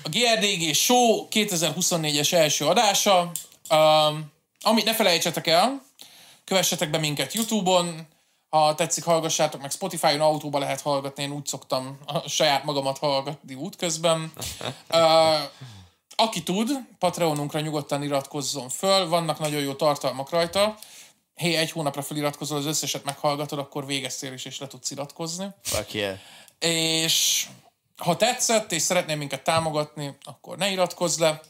A GRDG show 2024-es első adása. Um, amit ne felejtsetek el, kövessetek be minket YouTube-on, ha tetszik, hallgassátok meg Spotify-on, autóba lehet hallgatni, én úgy szoktam a saját magamat hallgatni útközben. Uh, aki tud, Patreonunkra nyugodtan iratkozzon föl, vannak nagyon jó tartalmak rajta. Hé, egy hónapra feliratkozol, az összeset meghallgatod, akkor végeztél is, és le tudsz iratkozni. Fuck yeah. És ha tetszett, és szeretnél minket támogatni, akkor ne iratkozz le.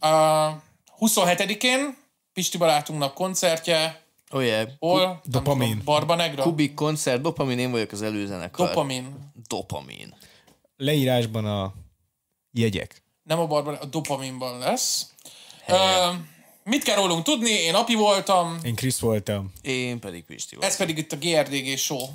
Uh, 27-én Pisti barátunknak koncertje, Oh yeah. hol? Dopamin. tudom, Barbanegra? Kubik koncert, dopamin, én vagyok az előzenekar. Dopamin. Dopamin. Leírásban a jegyek. Nem a Barbanegra, a Dopaminban lesz. Uh, mit kell rólunk tudni? Én Api voltam, Én Krisz voltam. Én pedig Pisti vagyok. ez pedig itt a GRDG show.